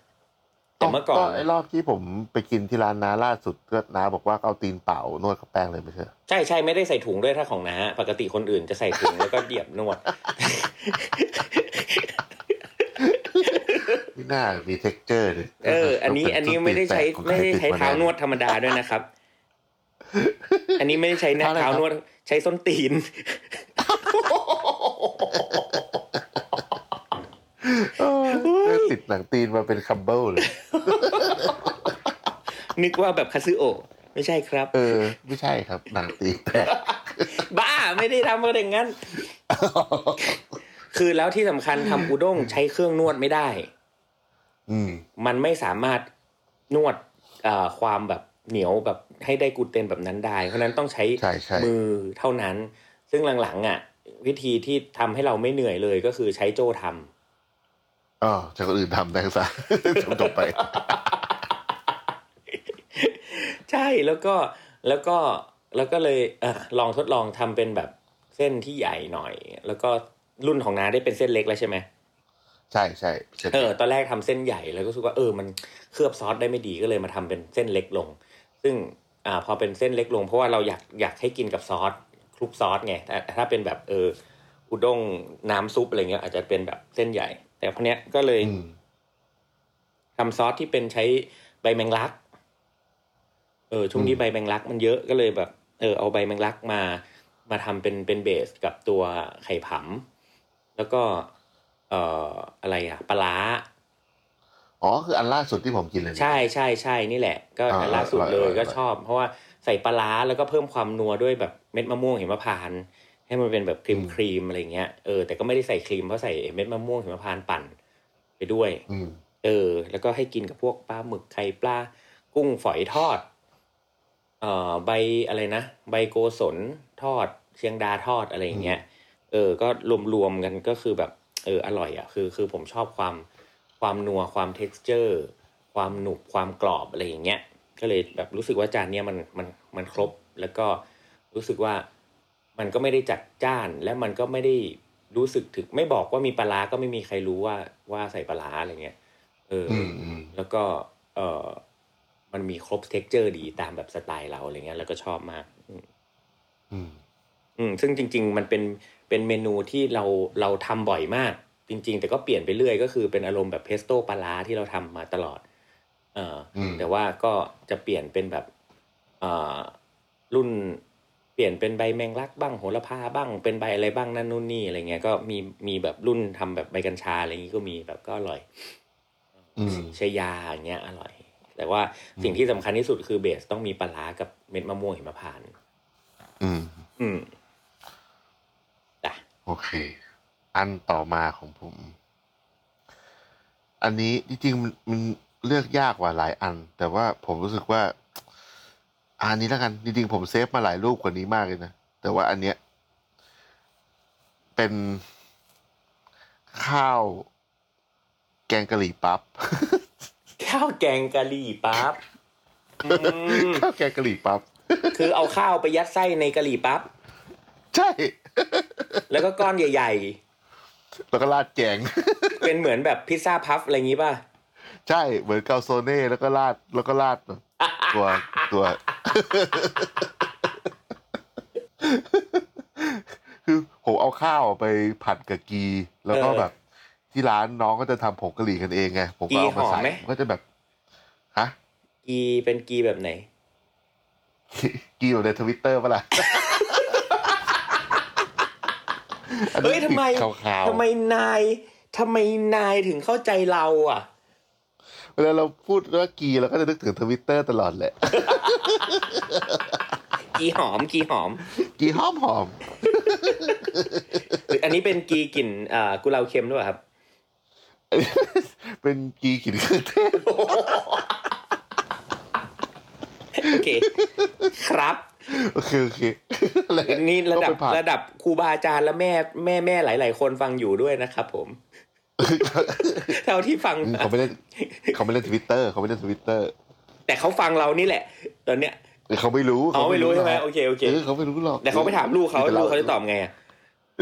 แต่เมื่อก่อนไอ้รอบที่ผมไปกินที่ร้านน้าล่าสุดก็น้าบอกว่าเอาตีนเปล่านวดกับแป้งเลยไม่ใช่เหรอใช่ใช่ไม่ได้ใส่ถุงด้วยถ้าของน้าปกติคนอื่นจะใส่ถุงแล้วก็เดียบนวดไม่น่ามีเท็กเจอร์เลยเออ อันนี้อันนี้ไม่ได้ใช้ไม่ได้ใช้เท้านวดธรรมดาด้วยนะครับ อันนี้ไม่ได้ใช้เท้านวด ใช้ส้นตีนเออ ติดหนังตีนมาเป็น crumble เลย นึกว่าแบบคาซึโอะไม่ใช่ครับ เออ ไม่ใช่ครับ หนังตีนแตกบ้าไม่ได้ทำอะไรอย่างนั้น คือแล้วที่สำคัญทำอุด้งใช้เครื่องนวดไม่ได้ อืม มันไม่สามารถนวดเอ่อความแบบเหนียวแบบให้ได้กลูเตนแบบนั้นได้ เพราะฉะนั้นต้องใช้ใช่ใช่มือเท่านั้น ซึ่งหลังๆอะ วิธีที่ทำให้เราไม่เหนื่อยเลยก็คือใช้โจ้ทำ อ๋อจะคนอื่นทำได้ซะจบจบไป ใช่แล้วก็แล้วก็แล้วก็เลยเออลองทดลองทำเป็นแบบเส้นที่ใหญ่หน่อย แล้วก็รุ่นของน้าได้เป็นเส้นเล็กแล้วใช่ไหมใช่ใช่เสร็จเออตอนแรกทำเส้นใหญ่แล้วก็รู้สึกว่าเออมันเคลือบซอสได้ไม่ดีก็เลยมาทำเป็นเส้นเล็กลง ซึ่งอ่าพอเป็นเส้นเล็กลง เพราะว่าเราอยากอยากให้กินกับซอสคลุกซอสไงแต่ถ้าเป็นแบบเอออุด้งน้ำซุปอะไรเงี้ยอาจจะเป็นแบบเส้นใหญ่ แต่พวกเนี้ยก็เลยอืมทำซอสที่เป็นใช้ใบแมงลัก เออช่วงนี้อืมใบแมงลัก มันเยอะก็เลยแบบ เออ เอาใบแมงลักมา มาทำเป็นเป็นเบสกับตัวไข่ผำแล้วก็ เอ่ออะไรอะปลาร้าอ๋อคืออันล่าสุดที่ผมกินเลย ใช่ใช่ใช่นี่แหละ ก็อ่าอันล่าสุดเลยอร่อยอร่อยก็ชอบ เพราะว่าใส่ปลาร้าแล้วก็เพิ่มความนัวด้วยแบบเม็ดมะม่วงหิมพานต์ ให้มันเป็นแบบครีมครีมอะไรเงี้ยเออแต่ก็ไม่ได้ใส่ครีมเพราะใส่เม็ดมะม่วงหิมพานต์ปั่นไปด้วยอืมเออ แล้วก็ให้กินกับพวกปลาหมึกไข่ปลากุ้งฝอยทอด เอ่อใบอะไรนะใบโกศลทอด เชียงดาทอดอะไรอย่างเงี้ยเออ ก็รวมๆกันก็คือแบบ เอออร่อยอะคือ คือผมชอบความความนัวความ t e x t อร์ ความหนุบความกรอบอะไรอย่างเงี้ยก็เลยแบบรู้สึกว่าจานเนี้ยมันมันมันครบแล้วก็รู้สึกว่า มันก็ไม่ได้จัดจ้านและมันก็ไม่ได้รู้สึกถึงไม่บอกว่ามีปลาร้าก็ไม่มีใครรู้ว่าว่าใส่ปลาร้าอะไรเงี้ยเออออืมอืมแล้วก็เออมันมีครบ texture ดีตามแบบสไตล์เราอะไรเงี้ยแล้วก็ชอบมากอืมอืมอืมซึ่งจริง ๆ มันเป็นเป็นเมนูที่เราเราทำบ่อยมาก จริง ๆ แต่ก็เปลี่ยนไปเรื่อยก็คือเป็นอารมณ์แบบเพสโต้ปลาร้าที่เราทำมาตลอด เอออมแต่ว่าก็จะเปลี่ยนเป็นแบบเอ่อรุ่น เปลี่ยนเป็นใบแมงลักบ้างโหระพาบ้าง เป็นใบอะไรบ้างนั่นนู่นนี่อะไรเงี้ยก็มีมีแบบรุ่นทำแบบใบกัญชาอะไรอย่างงี้ก็มีแบบก็อร่อยอืมชายาอย่างเงี้ยอร่อย แต่ว่าสิ่งที่สำคัญที่สุดคือเบสต้องมีปลาร้ากับเม็ดมะม่วงหิมพานต์อืม อืมจ้ะโอเค อันต่อมาของผม อันนี้จริงๆมันมันเลือกยากกว่าหลายอัน แต่ว่าผมรู้สึกว่า อันนี้แล้วกัน จริงๆผมเซฟมาหลายรูปกว่านี้มากเลยนะ แต่ว่าอันเนี้ย เป็นข้าว แกงกะหรี่ปั๊บ ข้าวแกงกะหรี่ปั๊บอืมข้าวแกงกะหรี่ปั๊บ คือเอาข้าวไปยัดไส้ในกะหรี่ปั๊บ ใช่ แล้วก็ก้อนใหญ่ แล้วก็ราดแกง ๆ เป็นเหมือนแบบพิซซ่าพัฟอะไรอย่างงี้ป่ะ ใช่ เหมือนเกาโซเน่แล้วก็ราดแล้วก็ราดแบบตัวตัว คือผมเอาข้าวไปผัดกับกี แล้วก็เออแบบที่ร้านน้องก็จะทำผงกะหรี่กันเองไงผมก็เอามากีหอมใส่ไหมก็จะแบบฮะกีเป็นกีแบบไหน กีอยู่ในทวิตเตอร์ปะล่ะอันนี้เฮ้ยทำไมติดขาวๆ ทำไมนายทำไมนายถึงเข้าใจเราอะ เวลาเราพูดว่ากีเราก็จะนึกถึงทวิตเตอร์ตลอดแหละ กีหอมกีหอม กีหอมหอม อันนี้เป็นกีกลิ่นอ่ากุเลาเค็มด้วยครับ เป็นกีกลิ่นเครื่องเทศโอเค ครับโอเคโอเคอะไรนี่ระดับก็ไปผัระดับครูบาอาจารย์และแม่แม่แม่หลาย ๆ คนฟังอยู่ด้วยนะครับผมเท่าที่ฟังเขาไม่เล่นเขาไม่เล่นทวิตเตอร์เขาไม่เล่นทวิตเตอร์ แต่เขาฟังเรานี่แหละ ตอนเนี้ยเขาไม่รู้เขาไม่รู้ใช่ไหมรกโอเคโอเคเออเขาไม่รู้หรอกแต่เขาไปถามลูกเขาแต่ลูกเขาจะตอบไงอะ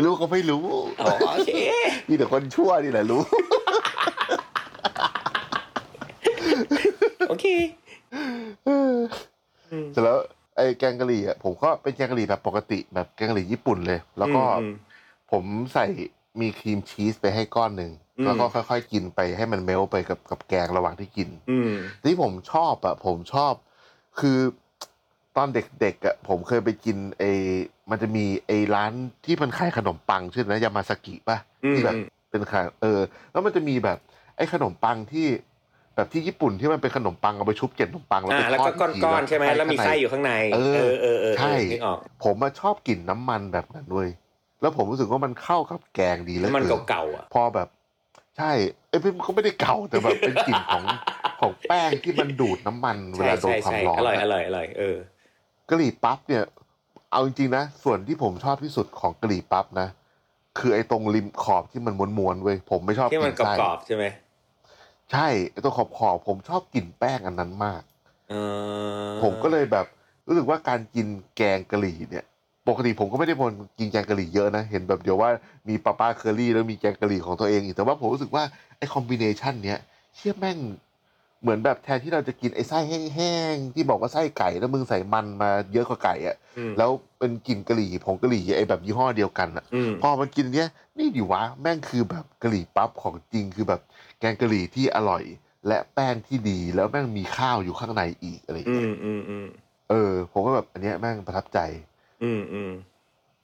ลูกเขาไม่รู้อ๋อโอเคมีแต่คนชั่วนี่แหละรู้ โอเคเสร็จแล้วไอ้แกงกะหรี่อะผมก็เป็นแกงกะหรี่แบบปกติแบบแกงกะหรี่ญี่ปุ่นเลย แล้วก็อืมผมใส่มีครีมชีสไปให้ก้อนหนึ่งอืม แล้วก็ค่อย ๆ กินไปให้มันเมลไปกับกับแกงระหว่างที่กินอืมที่ผมชอบอะผมชอบ คือตอนเด็กๆอะผมเคยไปกินไอ้มันจะมีไอ้ร้านที่มันขายขนมปังชื่อนะยามาสกิป่ะอืมที่แบบเป็นขายเออ แล้วมันจะมีแบบไอ้ขนมปังที่แบบที่ญี่ปุ่นที่มันเป็นขนมปังเอาไปชุบเกล็ดขนมปังแล้วอ่าไปแล้วทอก็ดก้อนทีก้อนๆใช่ไหมแล้วมีไส้อยู่ข้างใน เออเออเออเออใช่นึกออกผมมาชอบกลิ่นน้ำมันแบบนั้นด้วยแล้วผมรู้สึกว่ามันเข้ากับแกงดีแล้วมันเก่าๆอะพอแบบ ใช่เอ้ยมันก็ไม่ได้เก่าแต่แบบเป็นกลิ่นของของแป้งที่มันดูดน้ำมันเวใช่ลาโดนใช่ความใช่ร้อนอร่อยออะร่อยอร่อยเออกะหรี่ปั๊บเนี่ย เอาจริงๆนะส่วนที่ผมชอบที่สุดของกะหรี่ปั๊บนะคือไอ้ตรงริมขอบที่มันม้วนๆเว้ยผมไม่ชอบที่กมัลิ่นนไส้กรอบๆใช่ไหมใช่ไอ้ตรงขอบขอบๆผมชอบกลิ่นแป้งอันนั้นมากเออผมก็เลยแบบรู้สึกว่าการกินแกงกะหรี่เนี่ย ปกติผมก็ไม่ได้พนกินแกงกะหรี่เยอะนะ เห็นแบบเดี๋ยวว่ามีป้าป้าเคอรี่แล้วมีแกงกะหรี่ของตัวเองอีกแต่ว่าผมรู้สึกว่าไอ้คอมบิเนชันเนี้ยเชี่ยแม่งเหมือนแบบแทนที่เราจะกินไอ้ไส้แห้งๆที่บอกว่าไส้ไก่แล้วมึงใส่มันมาเยอะกว่าไก่อะอืมแล้วเป็นกลิ่นกะหรี่ผงกะหรี่ไอ้แบบยี่ห้อเดียวกันอะอืมพอมันกินเนี้ยนี่ดิวะแม่งคือแบบกะหรี่ปั๊บของจริงคือแบบแกงกะหรี่ที่อร่อย และแป้งที่ดีแล้วแม่งมีข้าวอยู่ข้างในอีกอะไรอย่างอืเงี้ยมอืมอืมเออผมก็แบบอันเนี้ยแม่งประทับใจ อืมอืม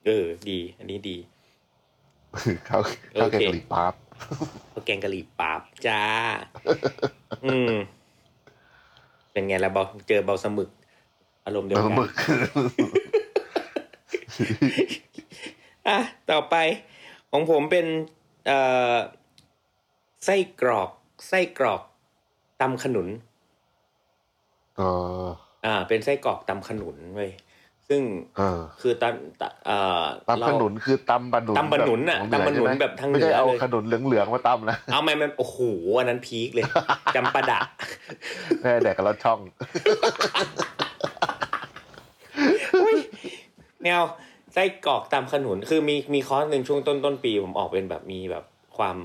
เออ ดี อันนี้ดีข้าวข้าวแกงกะหรี่ปั๊บข้าวแกงกะหรี่ปั๊บจ้า อืม เป็นไงล่ะเบาเจอเบาสมึก อารมณ์เดียวแล้วกันหมึกอะต่อไป ของผมเป็น เอ่อไส้กรอกไส้กรอกตำขนุนเอออ่าเป็นไส้กรอกตำขนุนเว้ย ซึ่งเออคือตำตำเอ่อตำขนุนคือตำบะหนุนตำบะหนุนน่ะแบบตำบะหนุนใช่ไมแบบทางเหนืไม่อใช่เอาเลยขนุนเหลืองๆมาตำนะเอาไหมมันโอ้โหอันนั้นพีคเลยจำปาดะแม่แดกกับรถช่องแนวไส้กรอกตามขนุนคือมีมีคอร์สหนึ่งช่วงต้นต้นปีผมออกเป็นแบบมีแบบความ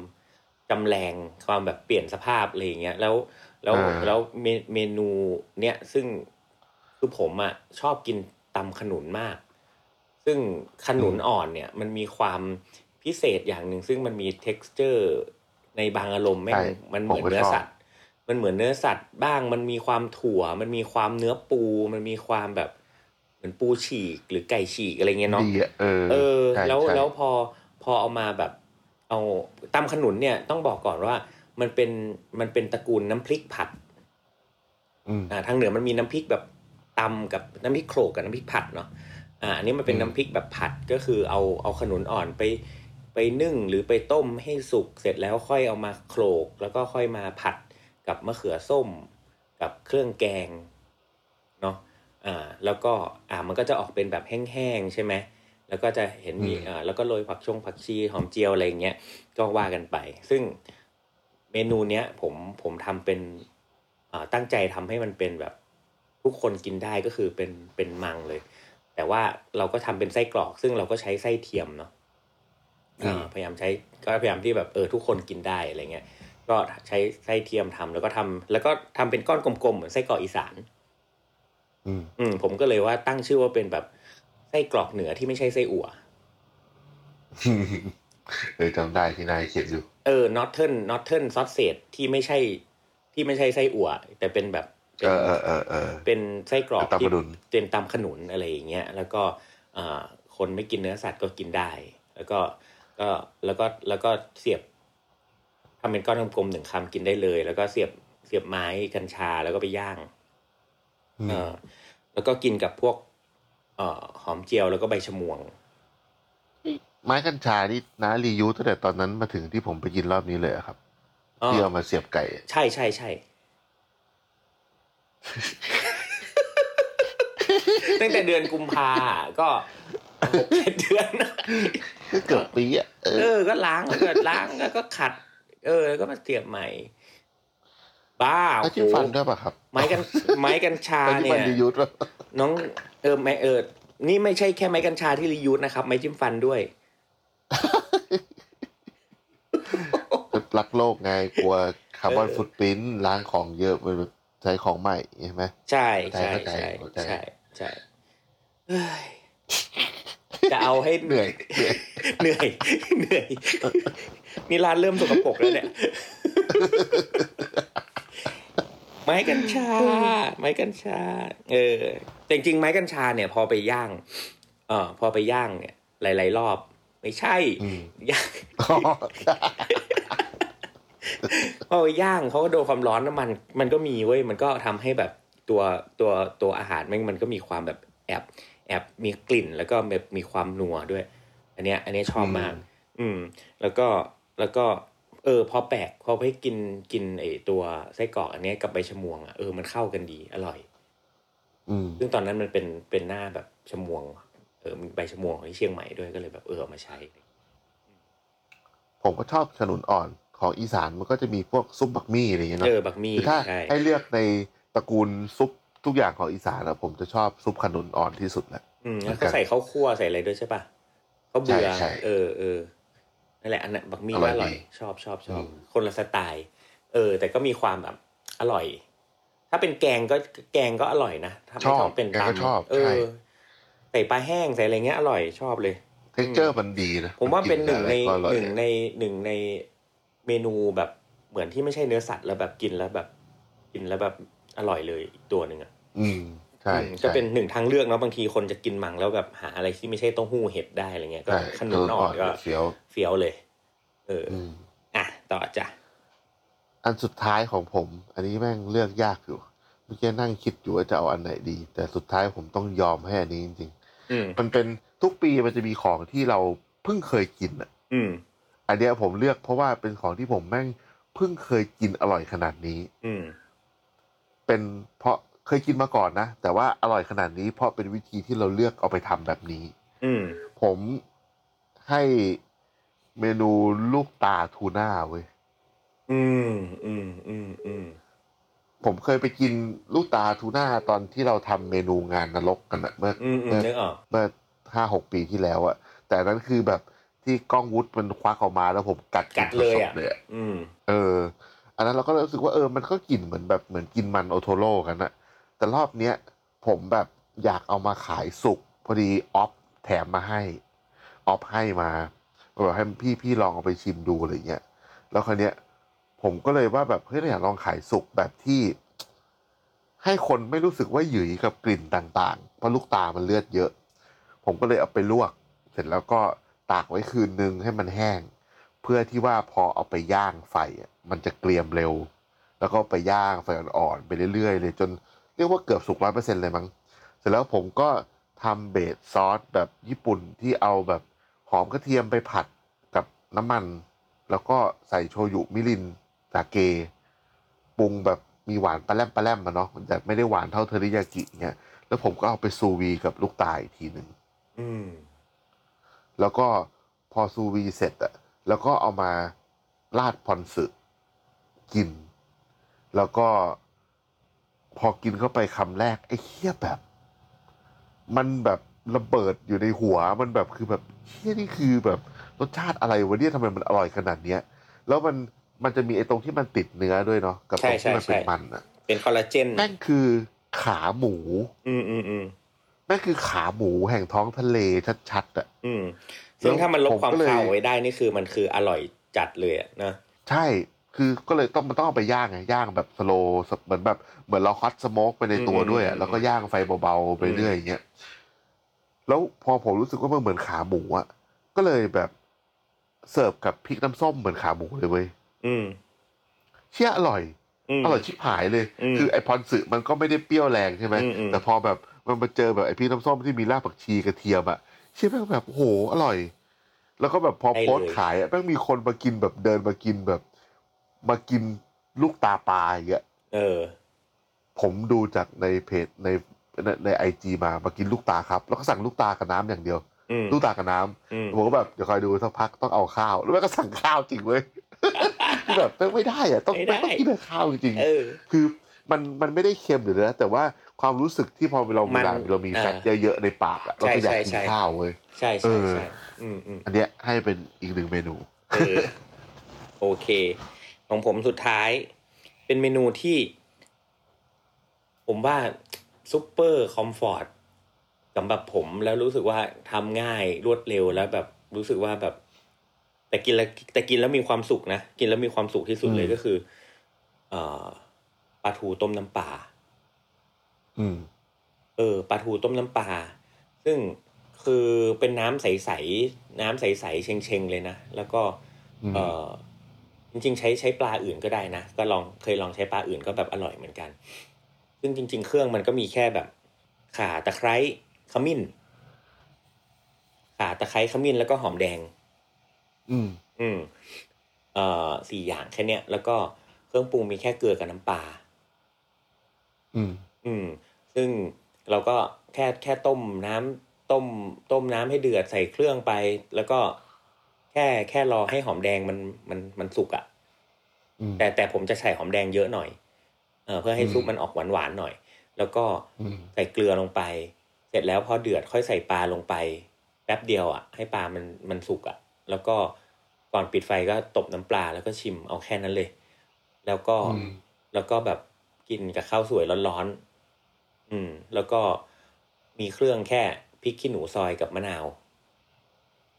จำแรงความแบบเปลี่ยนสภาพอะไรอย่างเงี้ยแล้วแล้วอ่าแล้วเมเมนูเนี้ยซึ่งคือผมอะชอบกิน ตำขนุนมาก ซึ่งขนุนอ่อนเนี่ย มันมีความพิเศษอย่างหนึ่งซึ่งมันมี t e x t อร์ในบางอารมณ์แม่งใช่มันเหมือนผมก็เนื้อชอบสัตว์ มันเหมือนเนื้อสัตว์บ้าง มันมีความถั่ว มันมีความเนื้อปู มันมีความแบบเหมือนปูฉีกหรือไก่ฉีกอะไรเงี้ยเนาะดีอะเออเออใช่แล้วใช่แล้วพอพอเอามาแบบ เอาตำขนุนเนี่ยต้องบอกก่อนว่า มันเป็นมันเป็นตระกูลน้ำพริกผัดอืมอ่าทางเหนือมันมีน้ำพริกแบบ ตำกับน้ำพริกโขลกกับน้ำพริกผัดเนาะอ่าอันนี้มันเป็นอืมน้ำพริกแบบผัดก็คือเอาเอาขนุนอ่อนไปไปนึ่งหรือไปต้มให้สุกเสร็จแล้วค่อยเอามาโขลก แล้วก็ค่อยมาผัดกับมะเขือส้ม กับเครื่องแกงเนาะอ่าแล้วก็อ่ามันก็จะออกเป็นแบบแห้งๆใช่ไหมแล้วก็จะเห็นมีอืมอ่าแล้วก็โรยผักชงผักชีหอมเจียวอะไรอย่างเงี้ยก็ว่ากันไป ซึ่งเมนูเนี้ยผมผมทำเป็นอ่าตั้งใจทำให้มันเป็นแบบ ทุกคนกินได้ก็คือเป็นเป็นมังเลย แต่ว่าเราก็ทำเป็นไส้กรอก ซึ่งเราก็ใช้ไส้เทียมเนาะอืมอ่าพยายามใช้ก็พยายามที่แบบเออทุกคนกินได้อะไรเงี้ยก็ใช้ไส้เทียมทำแล้วก็ทำแล้วก็ทำเป็นก้อนกลมๆเหมือนไส้กรอกอีสานอืมอืมผมก็เลยว่าตั้งชื่อว่าเป็นแบบไส้กรอกเหนือที่ไม่ใช่ไส้อั่วเออจำได้ที่นายเขียนอยู่ เออ northern northern sausage ที่ไม่ใช่ ที่ไม่ใช่ไส้อั่วแต่เป็นแบบ เป็เอนอเออเออเออเป็นไส้กรอกตำขนุนที่เป็นตำขนุนอะไรอย่างเงี้ยแล้วก็อ่าคนไม่กินเนื้อสัตว์ก็กินได้ แล้วก็ก็แล้วก็แล้วก็เสียบทำเป็นก้อนกลมๆหนึ่งคำกินได้เลย แล้วก็เสียบเสียบไม้กัญชาแล้วก็ไปย่างอืมเออแล้วก็กินกับพวก เอ่อหอมเจียวแล้วก็ใบชะมวง ไม้กัญชานี่นะรียูตั้งแต่ตอนนั้นมาถึงที่ผมไปกินรอบนี้เลยอะครับอ๋อที่เอามาเสียบไก่ ใช่ใช่ใช่ ตั้งแต่เดือนกุมภาก็หกเจ็ดเดือนก็เกือบปีอะเอเอออก็ล้างแล้วก็ล้างแล้วก็ขัด เออแล้วก็มาเสียบใหม่ บ้าแล้วจิ้มฟันด้วยป่ะครับ ไม้กันไม้กัญชาแล้วจิ้มเนี่ฟันยรียูป่ะน้องเออไม่เออนี่ไม่ใช่แค่ไม้กัญชาที่รียูสนะครับ ไม้จิ้มฟันด้วยรักโลกไงกลัวคาร์บอนเออฟุตปรินท์ล้างของเยอะมันใช้ของใหม่ใช่ไหมใช่เข้าใช่ใจใช่เข้าใจใช่ ใช่เฮ้ยจะเอาให้เหนื่อยเหนื่อย เหนื่อย เหนื่อย นี่ร้านเริ่มสกปรกแล้วเนี่ย ไม้กัญชา ไม้กัญชา เออแต่จริงๆไม้กัญชาเนี่ย พอไปย่าง เออพอไปย่างเนี่ย หลาย ๆ รอบ ไม่ใช่อืมย่างพอไปย่างเขาก็โดนความร้อนน้ำมัน มันก็มีเว้ย มันก็ทำให้แบบ ตัวตัวตัวอาหารมันมันก็มีความแบบแอบแอบมีกลิ่นแล้วก็แบบมีความนัวด้วย อันเนี้ย อันเนี้ยชอบมาก อืม แล้วก็แล้วก็ เออ พอแปลกพอไปกินกินไอตัวไส้กรอกอันเนี้ยกับใบชะมวงอะเออมันเข้ากันดีอร่อย อืมซึ่งตอนนั้นมันเป็นเป็นหน้าแบบชะมวง เออมีใบชะมวงของที่เชียงใหม่ด้วยก็เลยแบบเออเอามาใช้ ผมก็ชอบขนุนอ่อนของอีสานมันก็จะมีพวกซุปบักมี่อะไรอย่างเงี้ยเอเนาะอบักมี่คือถ้าใช่ให้เลือกใน ตระกูลซุปทุกอย่างของอีสานอะผมจะชอบซุปขนุนอ่อนที่สุดแหละอืมแล้วก็ใส่ข้าวคั่วใส่อะไรด้วยใช่ปะข้าวเบื่อใช่ใช่เออเออนั่นแหละอันนั้นบักมี่อร่ก็อยอร่อยดีชอบชอบชอบอืมคนละสไตล์ เออ แต่ก็มีความแบบอร่อย ถ้าเป็นแกงก็แกงก็อร่อยนะถ้าชไม่อบต้องเป็นแกก็ตำชอบเอใช่อใส่ปลาแห้งใส่อะไรเงี้ยอร่อยชอบเลย texture มันดีนะผมว่าเป็นหนึ่งในกิกับอะไรก็อร่อยหนึ่งในหนึ่งในเมนูแบบเหมือนที่ไม่ใช่เนื้อสัตว์แล้วแบบกินแล้วแบบ กินแล้วแบบ อร่อยเลยอีกตัวหนึ่งอะอืมใช่อืมใช่ก็เป็นหนึ่งทางเลือกเนาะบางทีคนจะกินมังแล้วแบบหาอะไรที่ไม่ใช่เต้าหู้เห็ดได้อะไรเงี้ยก็ใช่ขนุนอ่อนก็เฟี้ยวเฟี้ยวเลย เออออืมอะต่อจ้ะอันสุดท้ายของผม อันนี้แม่งเลือกยากอยู่เมื่อกี้นั่งคิดอยู่ว่าจะเอาอันไหนดี แต่สุดท้ายผมต้องยอมให้อันนี้จริงอืมๆมันเป็นทุกปีมันจะมีของที่เราเพิ่งเคยกินอะอืมอันเนี้ยผมเลือกเพราะว่าเป็นของที่ผมแม่งเพิ่งเคยกินอร่อยขนาดนี้ อืม เป็นเพราะเคยกินมาก่อนนะ แต่ว่าอร่อยขนาดนี้เพราะเป็นวิธีที่เราเลือกเอาไปทำแบบนี้อืมผมให้เมนูลูกตาทูน่าเว้ยอืมอืมอืมอืมผมเคยไปกินลูกตาทูน่าตอนที่เราทำเมนูงานนรกกันอะเมื่ออืมอืมเมื่อนึกออกเมื่อห้าหกปีที่แล้วอะแต่นั้นคือแบบที่กล้องวุฒมันควักออกมาแล้วผมกัดกัดเลยสอะๆเลยอะอืมเอันนั้นเราก็รู้สึกว่าเออมันก็กลิ่นเหมือนแบบเหมือนกินมันโอโทโร่กันอะแต่รอบเนี้ยผมแบบอยากเอามาขายสุกพอดีออฟแถมมาให้ออฟให้มาบอกให้พี่พี่ลองเอาไปชิมดูอะไรเงี้ยแล้วคราวเนี้ยผมก็เลยว่าแบบเฮ้ยเราอยากลองขายสุกแบบที่ ให้คนไม่รู้สึกว่าหยืยกับกลิ่นต่างๆเพราะลูกตามันเลือดเยอะ ผมก็เลยเอาไปลวก เสร็จแล้วก็ตากไว้คืนนึงให้มันแห้ง เพื่อที่ว่าพอเอาไปย่างไฟอะมันจะเกรียมเร็ว แล้วก็ไปย่างไฟอ่อนๆไปเรื่อยๆเลยจนเรียกว่าเกือบสุกร้อยเปอร์เซ็นเลยมั้งเสร็จแล้วผมก็ทำเบสซอสแบบญี่ปุ่นที่เอาแบบหอมกระเทียมไปผัดกับน้ำมัน แล้วก็ใส่โชยุมิรินสาเกปรุงแบบมีหวานปลาแรมปลาแรมมาเนาะแต่ไม่ได้หวานเท่าเทอริยากิเงี้ยแล้วผมก็เอาไปซูวีกับลูกตาอีกทีหนึ่งอืมแล้วก็พอซูวีเสร็จอะ แล้วก็เอามาราดพอนสึกิน แล้วก็พอกินเข้าไปคำแรก ไอ้เคี้ยแบบ มันแบบระเบิดอยู่ในหัวมันแบบคือแบบเคี้ยนี่คือแบบรสชาติอะไรวะเนี่ยทำไมมันอร่อยขนาดเนี้ย แล้วมันมันจะมีไอ้ตรงที่มันติดเนื้อด้วยเนาะกับตรงที่มันเป็นมันอะเป็นคอลลาเจนแม่งคือขาหมู อืมอืมอืมนั่นคือขาหมูแห่งท้องทะเลชัดๆอะ อืม ซึ่งถ้ามันลบผมความก็เลยคาวไว้ได้นี่คือมันคืออร่อยจัดเลยอะนะใช่คือก็เลยต้องมันต้องเอาไปย่างไงย่างแบบ slow เหมือนแบบเหมือนเรา hot smoke ไปในตัวด้วยอะแล้วก็ย่างไฟเบาๆไปเรื่อยอย่างเงี้ยแล้วพอผมรู้สึกว่ามันเหมือนขาหมูอะก็เลยแบบเสิร์ฟกับพริกน้ำส้มเหมือนขาหมูเลยเว้ยอืมเชี่ยอร่อยอืมอร่อยชิบหายเลยอืมคือไอพรสึมันก็ไม่ได้เปรี้ยวแรงใช่ไหมอืมอืมแต่พอแบบมันมาเจอแบบไอพริกน้ำส้มที่มีรากผักชีกระเทียมอะ เชี่ยแม่งแบบโหอร่อย แล้วก็แบบพอโพสต์ขายอะแม่งมีคนมากินแบบเดินมากินแบบ มากินลูกตาปลาอย่างเงี้ยเออ ผมดูจากในเพจในในในไอจีมามากินลูกตาครับ แล้วก็สั่งลูกตากับน้ำอย่างเดียวอืมลูกตากับน้ำอืมผมก็แบบเดี๋ยวคอยดูสักพักต้องเอาข้าว แล้วแม่งก็สั่งข้าวจริงเว้ยคือแบบแม่งไม่ได้อะต้องไม่ได้ต้องกินแต่ข้าวจริงๆเออคือมันมันไม่ได้เค็มหรือนะแต่ว่า ความรู้สึกที่พอเรามัเวนลาเรามีอ่าแฟตเยอะๆในปากอะเราก็อยากใช่กินใช่ข้าวเว้ยใช่เอใช่อใช่อืมอืมอันเนี้ยให้เป็นอีกหนึ่งเมนูเออโอเค ของผมสุดท้าย เป็นเมนูที่ ผมว่าซุปเปอร์คอมฟอร์ตสำหรับผมแล้วรู้สึกว่าทำง่ายรวดเร็วแล้วแบบรู้สึกว่าแบบ แต่กินแล้วแต่กินแล้วมีความสุขนะ กินแล้วมีความสุขที่สุดเลยอืมก็คือ เอ่อปลาทูต้มน้ำปลาอืม เออปลาทูต้มน้ำปลาซึ่งคือเป็นน้ำใสๆน้ำใสๆเชงๆเลยนะแล้วก็อืมเออจริงๆ ใช้ใช้ปลาอื่นก็ได้นะก็ลองเคยลองใช้ปลาอื่นก็แบบอร่อยเหมือนกัน ซึ่งจริง ๆ เครื่องมันก็มีแค่แบบข่าตะไคร้ขมิ้นข่าตะไคร้ขมิ้นแล้วก็หอมแดง อืม อืม เอ่อสี่อย่างแค่เนี้ยแล้วก็เครื่องปรุงมีแค่เกลือกับน้ำปลา อืม อืม ซึ่งเราก็แค่แค่ต้มน้ำต้มต้มน้ำให้เดือดใส่เครื่องไป แล้วก็แค่แค่รอให้หอมแดงมันมันมันสุกอะ่ะ อืม แต่แต่ผมจะใส่หอมแดงเยอะหน่อย เออเพื่อให้อืม ซุปมันออกหวานหวานๆหน่อย แล้วก็อืม ใส่เกลือลงไป เสร็จแล้วพอเดือดค่อยใส่ปลาลงไปแป๊บเดียวอะ่ะ ให้ปลามันมันสุกอะ่ะ แล้วก็ก่อนปิดไฟก็ตบน้ำปลาแล้วก็ชิมเอาแค่นั้นเลย แล้วก็อืม แล้วก็แบบกินกับข้าวสวยร้อนๆ อืม แล้วก็มีเครื่องแค่พริกขี้หนูซอยกับมะนาว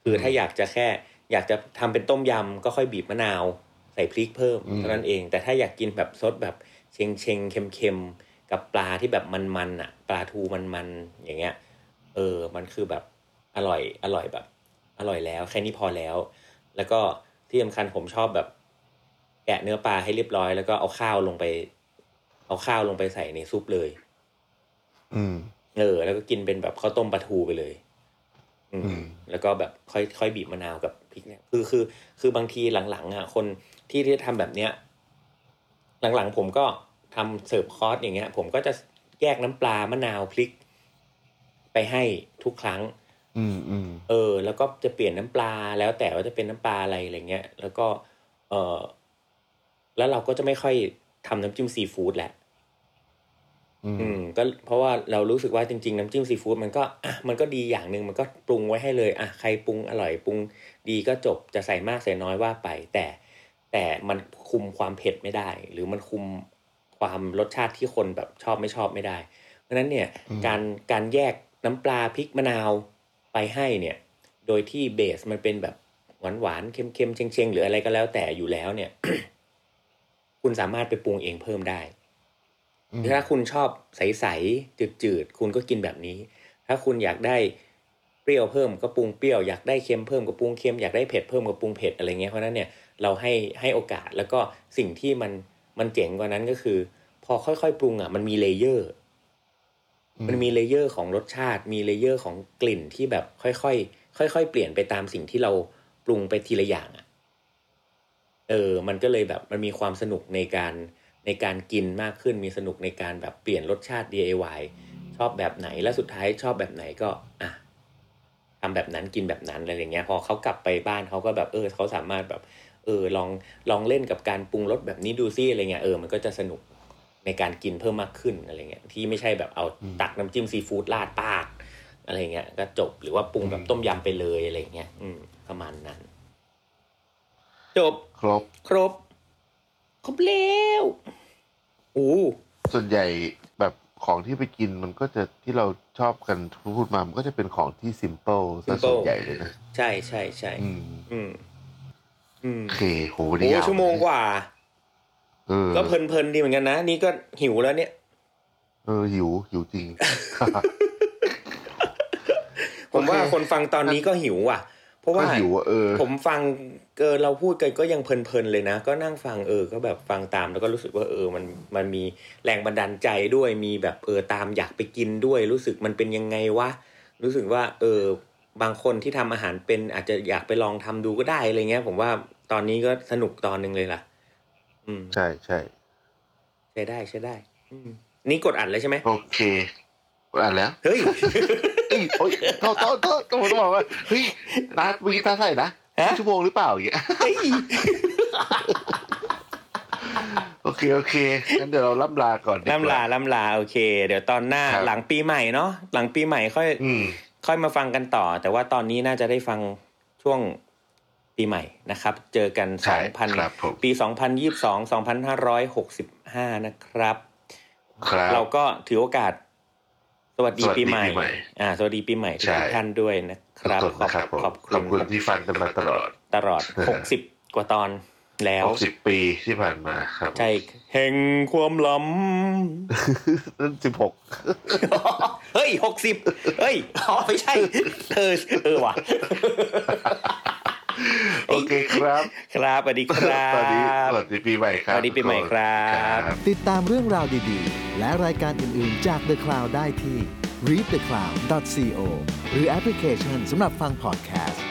คือถ้าอยากจะแค่ อยากจะทำเป็นต้มยำก็ค่อยบีบมะนาว ใส่พริกเพิ่มอืมเท่านั้นเอง แต่ถ้าอยากกินแบบซดแบบเชงเชงๆเค็มเค็มๆกับปลาที่แบบมันๆอะ ปลาทูมันๆอย่างเงี้ย เออ มันคือแบบอร่อย อร่อยแบบ อร่อยแล้ว แค่นี้พอแล้ว แล้วก็ที่สำคัญผมชอบแบบแกะเนื้อปลาให้เรียบร้อยแล้วก็เอาข้าวลงไป เอาข้าวลงไปใส่ในซุปเลยอืม เออ แล้วก็กินเป็นแบบข้าวต้มปลาทูไปเลยอืมอืม แล้วก็แบบค่อยค่อยบีบมะนาวกับพริกเนี่ย คือคือ คือบางทีหลังๆอะคนที่ที่ทำแบบเนี้ย หลังๆผมก็ทำเสิร์ฟคอร์สอย่างเงี้ย ผมก็จะแยกน้ำปลามะนาวพริก ไปให้ทุกครั้ง อืมอืมเออ แล้วก็จะเปลี่ยนน้ำปลาแล้วแต่ว่าจะเป็นน้ำปลาอะไรอะไรเงี้ย แล้วก็ เออแล้วเราก็จะไม่ค่อยทำน้ำจิ้มซีฟู้ดแหละ อืมอืมก็เพราะว่าเรารู้สึกว่าจริงๆ น้ำจิ้มซีฟู้ดมันก็อะมันก็ดีอย่างหนึ่งมันก็ปรุงไว้ให้เลยอะใครปรุงอร่อยปรุงดีก็จบจะใส่มากใส่น้อยว่าไป แต่แต่มันคุมความเผ็ดไม่ได้ หรือมันคุมความรสชาติที่คนแบบชอบไม่ชอบไม่ได้ เพราะฉะนั้นเนี่ยอืมการการแยกน้ำปลาพริกมะนาวไปให้เนี่ย โดยที่เบสมันเป็นแบบหวานหวานๆเค็มเค็มๆเชงเชงๆหรืออะไรก็แล้วแต่อยู่แล้วเนี่ย คุณสามารถไปปรุงเองเพิ่มได้อืม ถ้าคุณชอบใสๆจืดๆคุณก็กินแบบนี้ ถ้าคุณอยากได้เปรี้ยวเพิ่มก็ปรุงเปรี้ยวอยากได้เค็มเพิ่มก็ปรุงเค็มอยากได้เผ็ดเพิ่มก็ปรุงเผ็ดอะไรเงี้ยเพราะฉะนั้นเนี่ยเราให้ให้โอกาสแล้วก็สิ่งที่มันมันเจ๋งกว่านั้นก็คือ พอค่อยๆปรุงอะมันมี layer มันมี layer ของรสชาติ มี layer ของกลิ่นที่แบบค่อยๆค่อยๆเปลี่ยนไปตามสิ่งที่เราปรุงไปทีละอย่างอะเออ มันก็เลยแบบมันมีความสนุกในการ ในการกินมากขึ้นมีสนุกในการแบบเปลี่ยนรสชาติ DIY ชอบแบบไหนแล้วสุดท้ายชอบแบบไหนก็อะทำแบบนั้นกินแบบนั้นอะไรอย่างเงี้ยพอเขากลับไปบ้านเขาก็แบบเออเขาสามารถแบบเออลองลองเล่นกับการปรุงรสแบบนี้ดูซิอะไรเงี้ยเออมันก็จะสนุกในการกินเพิ่มมากขึ้นอะไรเงี้ยที่ไม่ใช่แบบเอาตักน้ำจิ้มซีฟู้ดราดปากอะไรเงี้ยก็จบหรือว่าปรุงแบบต้มยำไปเลยอะไรเงี้ยอืมประมาณนั้น จบ ครบ ครบ ครบแล้วอู้ส่วนใหญ่แบบของที่ไปกินมันก็จะที่เราชอบกันพูดมา มันก็จะเป็นของที่ simple ซะ Simple ส่วนใหญ่เลยนะ ใช่ใช่ใช่อืมอืมอืมโอเคโหวันนี้โอ้ยาวชั่วโมงกว่า เออก็เพลินๆดีเหมือนกันนะ นี่ก็หิวแล้วเนี่ย เออหิวหิวจริง ผมว่าโอเค คนฟังตอนนี้ก็หิวอะ เพราะก็ว่าหิวอะเออ ผมฟังเกินเราพูดกันก็ยังเพลินๆเลยนะ ก็นั่งฟังเออ ก็แบบฟังตามแล้วก็รู้สึกว่าเออ มันมันมีแรงบันดาลใจด้วยมีแบบเออตามอยากไปกินด้วย รู้สึกมันเป็นยังไงวะรู้สึกว่า เออบางคนที่ทำอาหารเป็นอาจจะอยากไปลองทำดูก็ได้อะไรเงี้ย ผมว่าตอนนี้ก็สนุกตอนหนึ่งเลยล่ะ อืม ใช่ใช่ใช้ได้ใช้ได้อืมนี่กดอัดเลยใช่ไหมโอเค อ่านแล้ว เฮ้ยเอ้ยโอ๊ยโทษโทษโทษโทษต้องบอกว่าเฮ้ยนัดเมื่อกี้ตาใส่นะฮะ ชั่วโมงหรือเปล่าอย่างเงี้ยเฮ้ยโอเคโอเคงั้นเดี๋ยวเราล่ำลาก่อนดีกว่ ล่ำลาล่ำลาโอเค เดี๋ยวตอนหน้าครับ หลังปีใหม่เนาะหลังปีใหม่ค่อย อืม ค่อยมาฟังกันต่อ แต่ว่าตอนนี้น่าจะได้ฟังช่วงปีใหม่นะครับ เจอกันใช่2,000ครับผม ปี 2022 2565 นะครับ ครับ เราก็ถือโอกาส สวัสดีสวัสดีปีใหม่ปีใหม่ อ่า สวัสดีปีใหม่ทุใช่กท่านด้วยนะครับ ขอบคุณนะครับผมขอบขอบคุคุณณที่ฟังกันมาตลอด ตลอด60กว่าตอนแล้วหกสิบปีที่ผ่านมาครับ ใช่แห่งความล้นั่นสิบหกำเฮ้ยหกสิบเฮ้ย อ๋อ ไม่ใช่ เออ เออว่ะ โอเคครับ ครับสวัสดีครับตอนนี้สวัสดีปีใหม่ครับสวัสดีปีใหม่ครับครับ ติดตามเรื่องราวดีๆ และรายการอื่นๆจาก The Cloud ได้ที่ readthecloud.co หรือแอปพลิเคชันสำหรับฟังพอดแคสต์